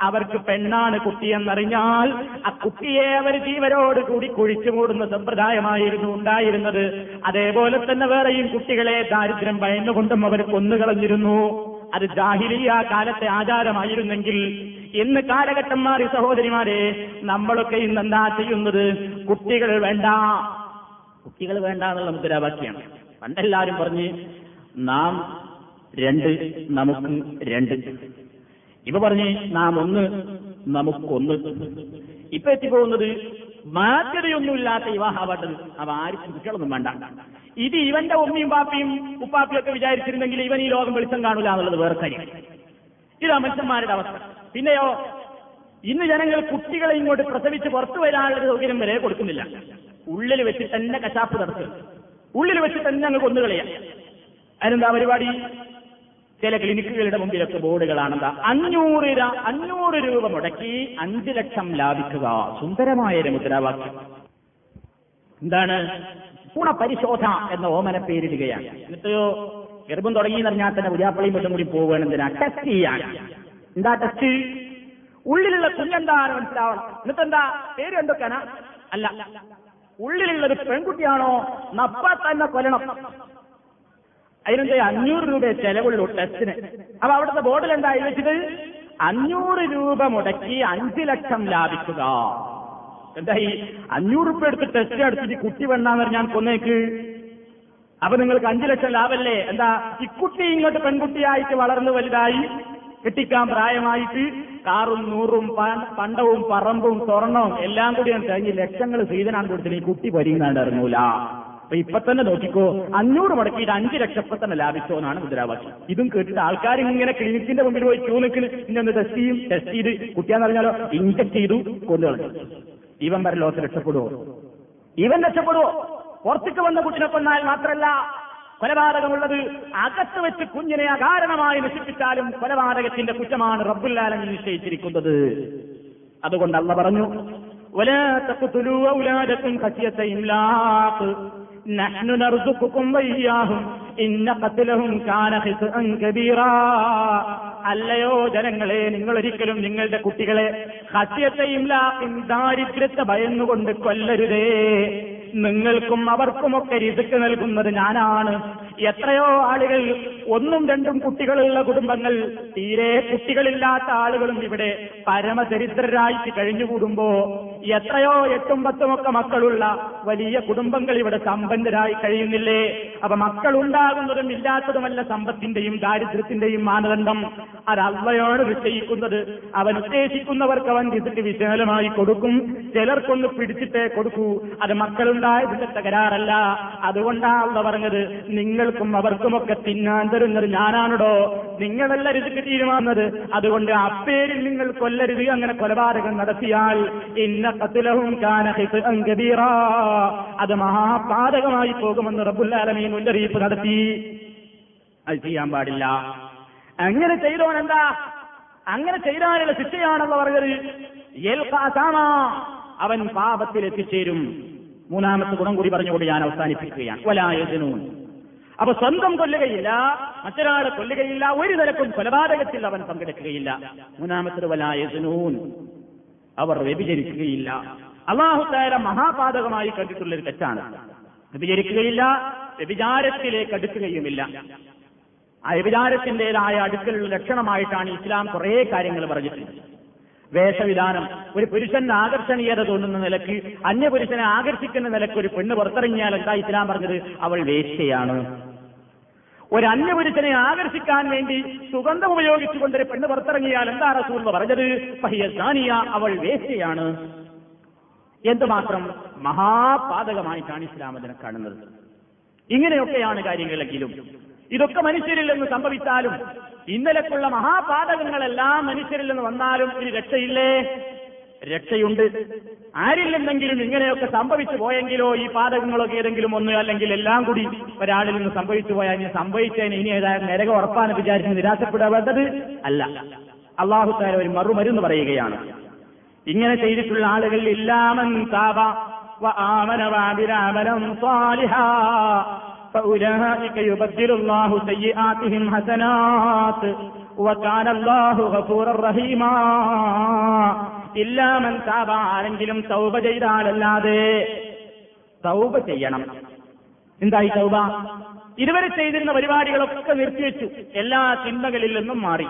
അവർക്ക് പെണ്ണാണ് കുട്ടിയെന്നറിഞ്ഞാൽ ആ കുട്ടിയെ അവർ ജീവരോട് കൂടി കുഴിച്ചു മൂടുന്ന സമ്പ്രദായമായിരുന്നു ഉണ്ടായിരുന്നത്. അതേപോലെ തന്നെ വേറെയും കുട്ടികളെ ദാരിദ്ര്യം ഭയന്നുകൊണ്ടും അവർ കൊന്നുകളഞ്ഞിരുന്നു. അത് ജാഹിലിയ കാലത്തെ ആചാരമായിരുന്നെങ്കിൽ ഇന്ന് കാലഘട്ടം മാറി സഹോദരിമാരെ നമ്മളൊക്കെ ഇന്ന് എന്താ ചെയ്യുന്നത്? കുട്ടികൾ വേണ്ട. കുട്ടികൾ വേണ്ട എന്നുള്ള മുദ്രാവാക്യാണ് പണ്ടെല്ലാവരും പറഞ്ഞ് നാം രണ്ട് നമുക്ക് രണ്ട്. ഇപ്പൊ പറഞ്ഞ് നാം ഒന്ന് നമുക്കൊന്ന്. ഇപ്പൊ എത്തിപ്പോകുന്നത് മാറ്റതയൊന്നുമില്ലാത്ത വിവാഹമാവട്ടത് അവ ആർക്കും കുട്ടികളൊന്നും വേണ്ട. ഇത് ഇവന്റെ ഉമ്മയും പാപ്പയും ഉപ്പാപ്പിയും ഒക്കെ വിചാരിച്ചിരുന്നെങ്കിൽ ഇവൻ ഈ ലോകം വെളിച്ചം കാണൂല എന്നുള്ളത് വേറെ കാര്യം. ഇതാ മനുഷ്യന്മാരുടെ അവസ്ഥ. പിന്നെയോ ഇന്ന് ജനങ്ങൾ കുട്ടികളെ ഇങ്ങോട്ട് പ്രസവിച്ച് പുറത്തു വരാനുള്ള സൗകര്യം വരെ കൊടുക്കുന്നില്ല. ഉള്ളിൽ വെച്ച് തന്നെ കശാപ്പ് നടത്തുക. ഉള്ളിൽ വെച്ച് തന്നെ അങ്ങ് കൊന്നുകളയാം അതിനെന്താ പരിപാടി? ചില ക്ലിനിക്കുകളുടെ മുമ്പിലൊക്കെ ബോർഡുകളാണെന്താ? അഞ്ഞൂറ് അഞ്ഞൂറ് രൂപ മുടക്കി അഞ്ചു ലക്ഷം ലാഭിക്കുക. സുന്ദരമായ ഒരു മുദ്രാവാക്യം. എന്താണ്? ഗുണപരിശോധന എന്ന ഓമന പേരിടുകയാണ്. എന്നിട്ടോ ഗർഭം തുടങ്ങി തന്നെ ഉജാപ്പള്ളിയും മറ്റും കൂടി പോവുകയാണ്. എന്തിനാ? ടെസ്റ്റ് ചെയ്യാൻ എന്താ ടെസ്റ്റ് ഉള്ളിലുള്ള കുഞ്ഞെന്താണ് മനസ്സിലാവണം. എന്നിട്ടെന്താ? പേര് എന്തൊക്കെയാണ്? അല്ല ഉള്ളിലുള്ള ഒരു പെൺകുട്ടിയാണോ? നപ്പ തന്നെ കൊല്ലണം. അതിനെന്താ അഞ്ഞൂറ് രൂപ ചെലവുള്ളൂ ടെസ്റ്റിന്. അപ്പൊ അവിടുത്തെ ബോർഡിൽ എന്താ വെച്ചത് അഞ്ഞൂറ് രൂപ മുടക്കി അഞ്ചു ലക്ഷം ലാഭിക്കുക. എന്താ ഈ അഞ്ഞൂറ് രൂപ എടുത്ത് ടെസ്റ്റ് എടുത്തിട്ട് കുട്ടി വേണ്ടാന്ന് പറഞ്ഞാൽ കൊന്നേക്ക്? അപ്പൊ നിങ്ങൾക്ക് അഞ്ചു ലക്ഷം ലാഭല്ലേ? എന്താ ഇക്കുട്ടി ഇങ്ങോട്ട് പെൺകുട്ടിയായിട്ട് വളർന്നു വലുതായി? കെട്ടിക്കാൻ പ്രായമായിട്ട് കാറും നൂറും പണ്ടവും പറമ്പും സ്വർണവും എല്ലാം കൂടി കഴിഞ്ഞ് ലക്ഷങ്ങൾ സീതനാണ് കൊടുത്തിട്ട് ഈ കുട്ടി പരിങ്ങാണ്ട് ഇറങ്ങൂല. അപ്പൊ ഇപ്പൊ തന്നെ നോക്കിക്കോ അഞ്ഞൂറ് മുടക്കിയിട്ട് അഞ്ച് ലക്ഷം തന്നെ ലാഭിച്ചോ എന്നാണ് മുദ്രാവാക്യം. ഇതും കേട്ടിട്ട് ആൾക്കാർ ഇങ്ങനെ ക്ലിനിക്കിന്റെ മുമ്പിൽ പോയി ക്യൂ നിൽക്കുന്നു ഇനി ഒന്ന് ടെസ്റ്റ് ചെയ്യും. ടെസ്റ്റ് ചെയ്ത് കുട്ടിയാന്ന് പറഞ്ഞാലോ ഇഞ്ചക്ട് ചെയ്തു കൊന്നുകളഞ്ഞു ഇവൻ വരെ ലോകത്ത് രക്ഷപ്പെടുവോ? ഇവൻ രക്ഷപ്പെടുവോ? പുറത്തേക്ക് വന്ന കുട്ടിനെ കൊന്നാൽ മാത്രമല്ല കൊലപാതകമുള്ളത് അകത്ത് വെച്ച് കുഞ്ഞിനെ അകാരണമായി നശിപ്പിച്ചാലും കൊലപാതകത്തിന്റെ കുറ്റമാണ് റബ്ബുല്ലാലമി നിശ്ചയിച്ചിരിക്കുന്നത്. അതുകൊണ്ട് അള്ള പറഞ്ഞു ഒലാത്തും അല്ലയോ ജനങ്ങളെ നിങ്ങൾ ഒരിക്കലും നിങ്ങളുടെ കുട്ടികളെ ഹസ്യത്തെയും ദാരിദ്ര്യത്തെ ഭയന്നുകൊണ്ട് കൊല്ലരുതേ. നിങ്ങൾക്കും അവർക്കുമൊക്കെ രിസുക്ക് നൽകുന്നത് ഞാനാണ്. എത്രയോ ആളുകൾ ഒന്നും രണ്ടും കുട്ടികളുള്ള കുടുംബങ്ങൾ തീരെ കുട്ടികളില്ലാത്ത ആളുകളും ഇവിടെ പരമദരിദ്രരായിട്ട് കഴിഞ്ഞുകൂടുമ്പോ എത്രയോ എട്ടും പത്തുമൊക്കെ മക്കളുള്ള വലിയ കുടുംബങ്ങൾ ഇവിടെ സമ്പന്നരായി കഴിയുന്നില്ലേ? അപ്പൊ മക്കളുണ്ടാ ഉണ്ടാകുന്നതും ഇല്ലാത്തതുമല്ല സമ്പത്തിന്റെയും ദാരിദ്ര്യത്തിന്റെയും മാനദണ്ഡം. അത് അള്ളയാണ് നിശ്ചയിക്കുന്നത്. അവൻ ഉദ്ദേശിക്കുന്നവർക്ക് അവൻ ഇതിട്ട് വിശാലമായി കൊടുക്കും. ചിലർക്കൊന്ന് പിടിച്ചിട്ടേ കൊടുക്കൂ. അത് മക്കളുണ്ടായതിന്റെ തകരാറല്ല. അതുകൊണ്ടാണ് അള്ള പറഞ്ഞത് നിങ്ങൾക്കും അവർക്കുമൊക്കെ തിന്നാൻ തരുന്നത് ഞാനാണോ നിങ്ങളല്ല രുചിക്ക് തീരുമാനത് അതുകൊണ്ട് അപ്പേരിൽ നിങ്ങൾ കൊല്ലരുത്. അങ്ങനെ കൊലപാതകം നടത്തിയാൽ ഇന്ന കത്തിലവും കാനഹിത് അത് മഹാപാതകമായി പോകുമെന്ന് റബുല്ലാലമീൻ മുന്നറിയിപ്പ് നടത്തി. അത് ചെയ്യാൻ പാടില്ല. അങ്ങനെ ചെയ്തോൻ എന്താ? അങ്ങനെ ചെയ്താനുള്ള ശിക്ഷയാണെന്ന് പറഞ്ഞത്. അവൻ പാപത്തിൽ എത്തിച്ചേരും. മൂന്നാമത്തെ ഗുണം കൂടി പറഞ്ഞുകൊണ്ട് ഞാൻ അവസാനിപ്പിക്കുകയാണ്. വലായജനൂൻ അപ്പൊ സ്വന്തം കൊല്ലുകയില്ല. മറ്റൊരാളെ കൊല്ലുകയില്ല. ഒരു തരക്കും കൊലപാതകത്തിൽ അവൻ പങ്കെടുക്കുകയില്ല. മൂന്നാമത്തത് വലായജനൂൻ അവർ വ്യഭിചരിക്കുകയില്ല. അള്ളാഹുത്താര മഹാപാതകമായി കണ്ടിട്ടുള്ള ഒരു തെറ്റാണ്. വ്യഭിചരിക്കുകയില്ല വ്യഭിചാരത്തിലേക്ക് അടുക്കുകയുമില്ല. ആ വ്യഭിചാരത്തിന്റേതായ അടുക്കലുള്ള ലക്ഷണമായിട്ടാണ് ഇസ്ലാം കുറേ കാര്യങ്ങൾ പറഞ്ഞിട്ടുള്ളത് വേഷവിധാനം ഒരു പുരുഷന് ആകർഷണീയത തോന്നുന്ന നിലയ്ക്ക് അന്യപുരുഷനെ ആകർഷിക്കുന്ന നിലയ്ക്ക് ഒരു പെണ്ണ് പുറത്തിറങ്ങിയാൽ എന്താ ഇസ്ലാം പറഞ്ഞത്? അവൾ വേശ്യയാണ്. ഒരു അന്യപുരുഷനെ ആകർഷിക്കാൻ വേണ്ടി സുഗന്ധം ഉപയോഗിച്ചുകൊണ്ട് ഒരു പെണ്ണ് പുറത്തിറങ്ങിയാൽ എന്താ റസൂൽ പറഞ്ഞത്? സാനിയ അവൾ വേശ്യയാണ്. എന്തുമാത്രം മഹാപാതകമായിട്ടാണ് ഇസ്ലാം അതിനെ കാണുന്നത്. ഇങ്ങനെയൊക്കെയാണ് കാര്യങ്ങളെങ്കിലും. ഇതൊക്കെ മനുഷ്യരിൽ നിന്ന് സംഭവിച്ചാലും ഇന്നലെക്കുള്ള മഹാപാതകങ്ങളെല്ലാം മനുഷ്യരിൽ നിന്ന് വന്നാലും ഇനി രക്ഷയില്ലേ? രക്ഷയുണ്ട്. ആരില്ലെന്നെങ്കിലും ഇങ്ങനെയൊക്കെ സംഭവിച്ചു പോയെങ്കിലോ ഈ പാതകങ്ങളൊക്കെ ഏതെങ്കിലും ഒന്ന് അല്ലെങ്കിൽ എല്ലാം കൂടി ഒരാളിൽ നിന്ന് സംഭവിച്ചു പോയാൽ ഇനി സംഭവിച്ചതിന് ഇനി ഏതായാലും നിരക ഉറപ്പാന്ന് വിചാരിച്ച് നിരാശപ്പെടാൻ വേണ്ടത് അല്ല. അള്ളാഹു താര ഒരു മറുമരുന്ന് പറയുകയാണ്. ഇങ്ങനെ ചെയ്തിട്ടുള്ള ആളുകളിൽ ഇല്ലാമൻ താപ وآمن وعمل عملا صالحا فأولئك يبدل الله سيئاتهم حسنات وكان الله غفورا رحيما إلا من تاب ആരെങ്കിലും തൗബ ചെയ്താലല്ലാതെ തൗബ ചെയ്യണം എന്തായി തൗബ ഇതുവരെ ചെയ്തിരുന്ന പരിപാടികളൊക്കെ നിർത്തിവെച്ചു എല്ലാ ചിന്തകളിൽ നിന്നും മാറി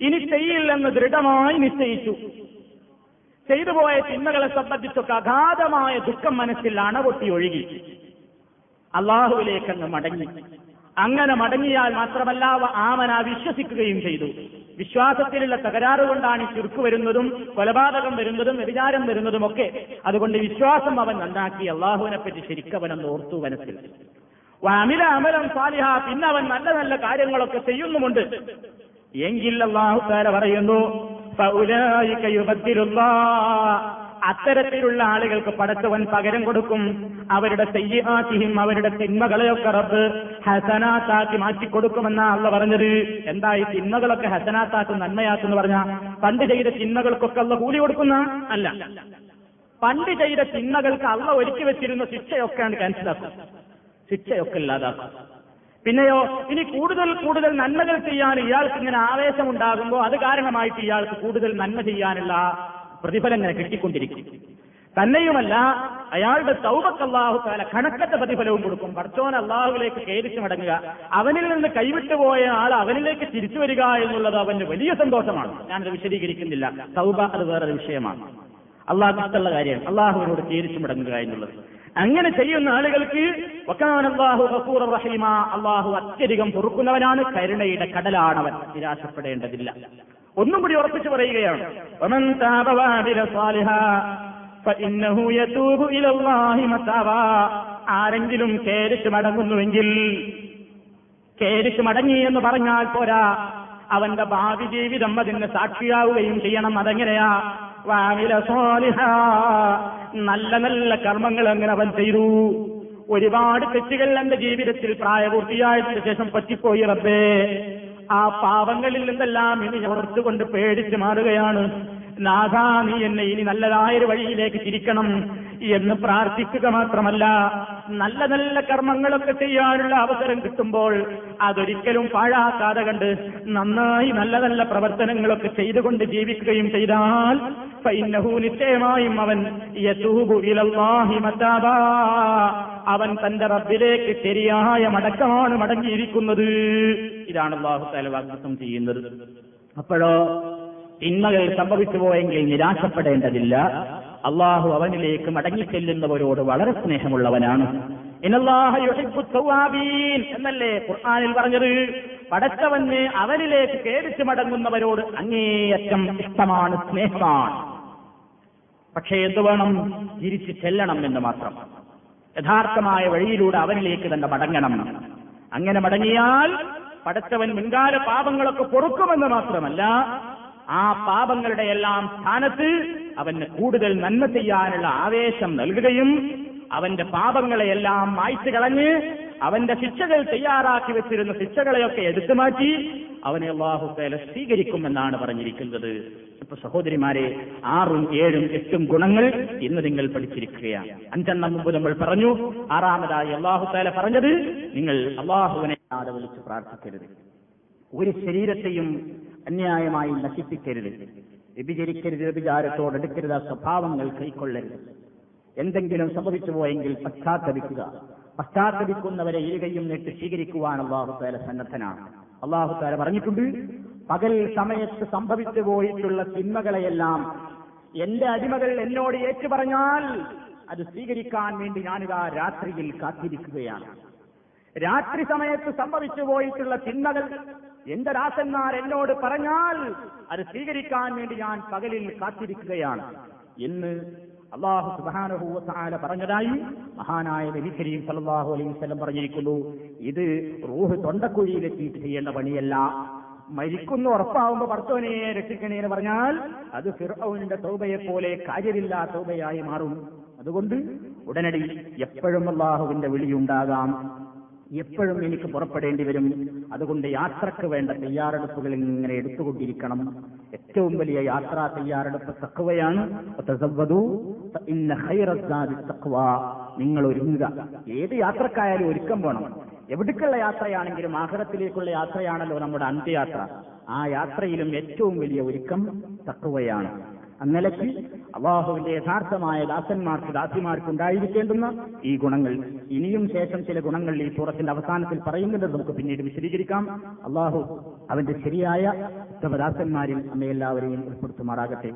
ഇനി ചെയ്യില്ലെന്ന് ദൃഢമായി നിശ്ചയിച്ചു ചെയ്തു പോയ തിന്മകളെ സംബന്ധിച്ചൊക്കെ അഗാധമായ ദുഃഖം മനസ്സിൽ അണപൊട്ടി ഒഴുകി. അള്ളാഹുവിലേക്കങ്ങ് മടങ്ങി. അങ്ങനെ മടങ്ങിയാൽ മാത്രമല്ല ആമന വിശ്വസിക്കുകയും ചെയ്തു. വിശ്വാസത്തിലുള്ള തകരാറ് കൊണ്ടാണ് ചുരുക്ക് വരുന്നതും കൊലപാതകം വരുന്നതും വ്യഭിചാരം വരുന്നതും ഒക്കെ. അതുകൊണ്ട് വിശ്വാസം അവൻ നന്നാക്കി അള്ളാഹുവിനെ പറ്റി ശരിക്കവനെന്ന് ഓർത്തു മനസ്സിൽ. അമില അമലം സാലിഹ പിന്നെ അവൻ നല്ല നല്ല കാര്യങ്ങളൊക്കെ ചെയ്യുന്നുമുണ്ട്. എങ്കിൽ അള്ളാഹുക്കാര പറയുന്നു. അത്തരത്തിലുള്ള ആളുകൾക്ക് പടച്ചവൻ പകരം കൊടുക്കും. അവരുടെ സയ്യാത്തിയും അവരുടെ തിന്മകളെയൊക്കെ റബ്ബ് ഹസനാത്താക്കി മാറ്റിക്കൊടുക്കുമെന്നാ അള്ള പറഞ്ഞത്. എന്താ ഈ തിന്മകളൊക്കെ ഹസനാത്താക്കും നന്മയാക്കും പറഞ്ഞ? പണ്ട് ചെയ്ത തിന്മകൾക്കൊക്കെ അള്ള കൂലി കൊടുക്കുന്ന? അല്ല. പണ്ട് ചെയ്ത തിന്മകൾക്ക് അള്ള ഒരുക്കി വെച്ചിരുന്ന ശിക്ഷയൊക്കെയാണ് ക്യാൻസലാക്കും ശിക്ഷയൊക്കെ ഇല്ലാതാക്കും. പിന്നെയോ ഇനി കൂടുതൽ കൂടുതൽ നന്മകൾ ചെയ്യാൻ ഇയാൾക്ക് ഇങ്ങനെ ആവേശമുണ്ടാകുമ്പോൾ അത് കാരണമായിട്ട് ഇയാൾക്ക് കൂടുതൽ നന്മ ചെയ്യാനുള്ള പ്രതിഫലം ഇങ്ങനെ കിട്ടിക്കൊണ്ടിരിക്കും. തന്നെയുമല്ല അയാളുടെ തൗബക്ക് അള്ളാഹു താല കണക്കത്തെ പ്രതിഫലവും കൊടുക്കും. പടച്ചോൻ അള്ളാഹുവിലേക്ക് കേരിച്ചു മടങ്ങുക അവനിൽ നിന്ന് കൈവിട്ടുപോയ ആൾ അവനിലേക്ക് തിരിച്ചു വരിക എന്നുള്ളത് അവന്റെ വലിയ സന്തോഷമാണ്. ഞാനത് വിശദീകരിക്കുന്നില്ല. തൗബ അത് വേറൊരു വിഷയമാണ്. അള്ളാഹ് കാര്യം അള്ളാഹുവിനോട് കേരിച്ചു മടങ്ങുക എന്നുള്ളത്. അങ്ങനെ ചെയ്യുന്ന ആളുകൾക്ക് റഹീമ. അള്ളാഹു അത്യധികം പൊറുക്കുന്നവനാണ്. കരുണയുടെ കടലാണവൻ. നിരാശപ്പെടേണ്ടതില്ല. ഒന്നും കൂടി ഉറപ്പിച്ചു പറയുകയാണ്. ആരെങ്കിലും കേരിച്ച് മടങ്ങുന്നുവെങ്കിൽ കേരിച്ച് മടങ്ങി എന്ന് പറഞ്ഞാൽ പോരാ. അവന്റെ ഭാവി ജീവിതം അതിന് സാക്ഷിയാവുകയും ചെയ്യണം. അതെങ്ങനെയാ? നല്ല നല്ല കർമ്മങ്ങൾ അങ്ങനെ അവൻ ചെയ്തു. ഒരുപാട് തെറ്റുകൾ എന്റെ ജീവിതത്തിൽ പ്രായപൂർത്തിയായതിനു ശേഷം പറ്റിപ്പോയി റബ്ബേ. ആ പാപങ്ങളിൽ നിന്നെല്ലാം ഇനി ഓർത്തുകൊണ്ട് പേടിച്ചു മാറുകയാണ്. നാഥാ നീ എന്നെ ഇനി നല്ലതായൊരു വഴിയിലേക്ക് തിരിക്കണം എന്ന് പ്രാർത്ഥിക്കുക മാത്രമല്ല നല്ല നല്ല കർമ്മങ്ങളൊക്കെ ചെയ്യാനുള്ള അവസരം കിട്ടുമ്പോൾ അതൊരിക്കലും പാഴാക്കാതെ കണ്ട് നന്നായി നല്ല നല്ല പ്രവർത്തനങ്ങളൊക്കെ ചെയ്തുകൊണ്ട് ജീവിക്കുകയും ചെയ്താൽ നിശ്ചയമായും അവൻ അവൻ തന്റെ റബ്ബിലേക്ക് ശരിയായ മടക്കമാണ് മടങ്ങിയിരിക്കുന്നത്. ഇതാണ് അള്ളാഹു താല വാഗ്ദത്തം ചെയ്യുന്നത്. അപ്പോഴോ തിന്മകൾ സംഭവിച്ചു പോയെങ്കിൽ നിരാശപ്പെടേണ്ടതില്ല. അള്ളാഹു അവനിലേക്ക് മടങ്ങിച്ചെല്ലുന്നവരോട് വളരെ സ്നേഹമുള്ളവനാണ്. എന്നല്ലേ ഖുർആാനിൽ പറഞ്ഞത്? പടച്ചവന് അവനിലേക്ക് കേടിച്ചു മടങ്ങുന്നവരോട് അങ്ങേയറ്റം ഇഷ്ടമാണ് സ്നേഹമാണ്. പക്ഷേ എന്തു വേണം? തിരിച്ചു ചെല്ലണം എന്ന് മാത്രം. യഥാർത്ഥമായ വഴിയിലൂടെ അവനിലേക്ക് തന്നെ മടങ്ങണം. അങ്ങനെ മടങ്ങിയാൽ പടച്ചവൻ മുൻകാല പാപങ്ങളൊക്കെ പൊറുക്കുമെന്ന് മാത്രമല്ല ആ പാപങ്ങളുടെ എല്ലാം സ്ഥാനത്ത് അവന് കൂടുതൽ നന്മ ചെയ്യാനുള്ള ആവേശം നൽകുകയും അവന്റെ പാപങ്ങളെയെല്ലാം മായ്ച്ചു കളഞ്ഞ് അവന്റെ ശിക്ഷകൾ തയ്യാറാക്കി വെച്ചിരുന്ന ശിക്ഷകളെയൊക്കെ എടുത്തു മാറ്റി അവനെ അള്ളാഹു തേല സ്വീകരിക്കുമെന്നാണ് പറഞ്ഞിരിക്കുന്നത്. ഇപ്പൊ സഹോദരിമാരെ ആറും ഏഴും എട്ടും ഗുണങ്ങൾ ഇന്ന് നിങ്ങൾ പഠിച്ചിരിക്കുകയാണ്. അഞ്ചെണ്ണം മുമ്പ് നമ്മൾ പറഞ്ഞു ആറാമതായി അള്ളാഹു തേല പറഞ്ഞത് നിങ്ങൾ അള്ളാഹുവിനെ വിളിച്ച് പ്രാർത്ഥിക്കരുത്. ഒരു ശരീരത്തെയും അന്യായമായി നശിപ്പിക്കരുത്. വ്യഭിചരിക്കരുത് വ്യഭിചാരത്തോട് എടുക്കരുത് സ്വഭാവങ്ങൾ കൈക്കൊള്ളരുത്. എന്തെങ്കിലും സംഭവിച്ചു പോയെങ്കിൽ പശ്ചാത്തപിക്കുക. പശ്ചാത്തപിക്കുന്നവരെ ഇരുകയും നെട്ട് സ്വീകരിക്കുവാൻ അള്ളാഹുത്താല സന്നദ്ധനാണ്. അള്ളാഹുത്താല പറഞ്ഞിട്ടുണ്ട് പകൽ സമയത്ത് സംഭവിച്ചു പോയിട്ടുള്ള തിന്മകളെയെല്ലാം എന്റെ അടിമകൾ എന്നോട് ഏറ്റു പറഞ്ഞാൽ അത് സ്വീകരിക്കാൻ വേണ്ടി ഞാനിതാ രാത്രിയിൽ കാത്തിരിക്കുകയാണ്. രാത്രി സമയത്ത് സംഭവിച്ചു പോയിട്ടുള്ള തിന്മകൾ എന്റെ ദാസന്മാർ എന്നോട് പറഞ്ഞാൽ അത് സ്വീകരിക്കാൻ വേണ്ടി ഞാൻ പകലിൽ കാത്തിരിക്കുകയാണ്. എന്ന് അള്ളാഹു സുബാനഹൂല പറഞ്ഞതായി മഹാനായ നബി കരീം സല്ലല്ലാഹു അലൈഹി വസല്ലം പറഞ്ഞിരിക്കുന്നു. ഇത് റൂഹ് തൊണ്ടക്കുഴിയിലെത്തിയിട്ട് ചെയ്യേണ്ട പണിയല്ല. മരിക്കുന്നു ഉറപ്പാവുമ്പോ പർത്തോനെ രക്ഷിക്കണേ എന്ന് പറഞ്ഞാൽ അത് ഫിർഅവിന്റെ തൗബയെ പോലെ കാര്യമില്ലാ തൗബയായി മാറും. അതുകൊണ്ട് ഉടനടി എപ്പോഴും അള്ളാഹുവിന്റെ വിളിയുണ്ടാകാം എപ്പോഴും എനിക്ക് പുറപ്പെടേണ്ടി വരും. അതുകൊണ്ട് യാത്രയ്ക്ക് വേണ്ട തയ്യാറെടുപ്പുകൾ ഇങ്ങനെ എടുത്തുകൊണ്ടിരിക്കണം. ഏറ്റവും വലിയ യാത്രാ തയ്യാറെടുപ്പ് തക്കവയാണ് നിങ്ങൾ ഒരുങ്ങുക. ഏത് യാത്രക്കായാലും ഒരുക്കം വേണം. എവിടേക്കുള്ള യാത്രയാണെങ്കിലും ആഹ്റത്തിലേക്കുള്ള യാത്രയാണല്ലോ നമ്മുടെ അന്ത്യയാത്ര. ആ യാത്രയിലും ഏറ്റവും വലിയ ഒരുക്കം തക്കവയാണ് അന്നലക്ക് അള്ളാഹുവിന്റെ യഥാർത്ഥമായ ദാസന്മാർക്ക് ദാസിമാർക്ക് ഉണ്ടായിരിക്കേണ്ടുന്ന ഈ ഗുണങ്ങൾ. ഇനിയും ശേഷം ചില ഗുണങ്ങൾ ഈ സൂറത്തിന്റെ അവസാനത്തിൽ പറയുന്നുണ്ട്. നമുക്ക് പിന്നീട് വിശദീകരിക്കാം. അള്ളാഹു അവന്റെ ശരിയായ ഉത്തമദാസന്മാരിൽ അമ്മയെല്ലാവരെയും ഉൾപ്പെടുത്തുമാറാകട്ടെ.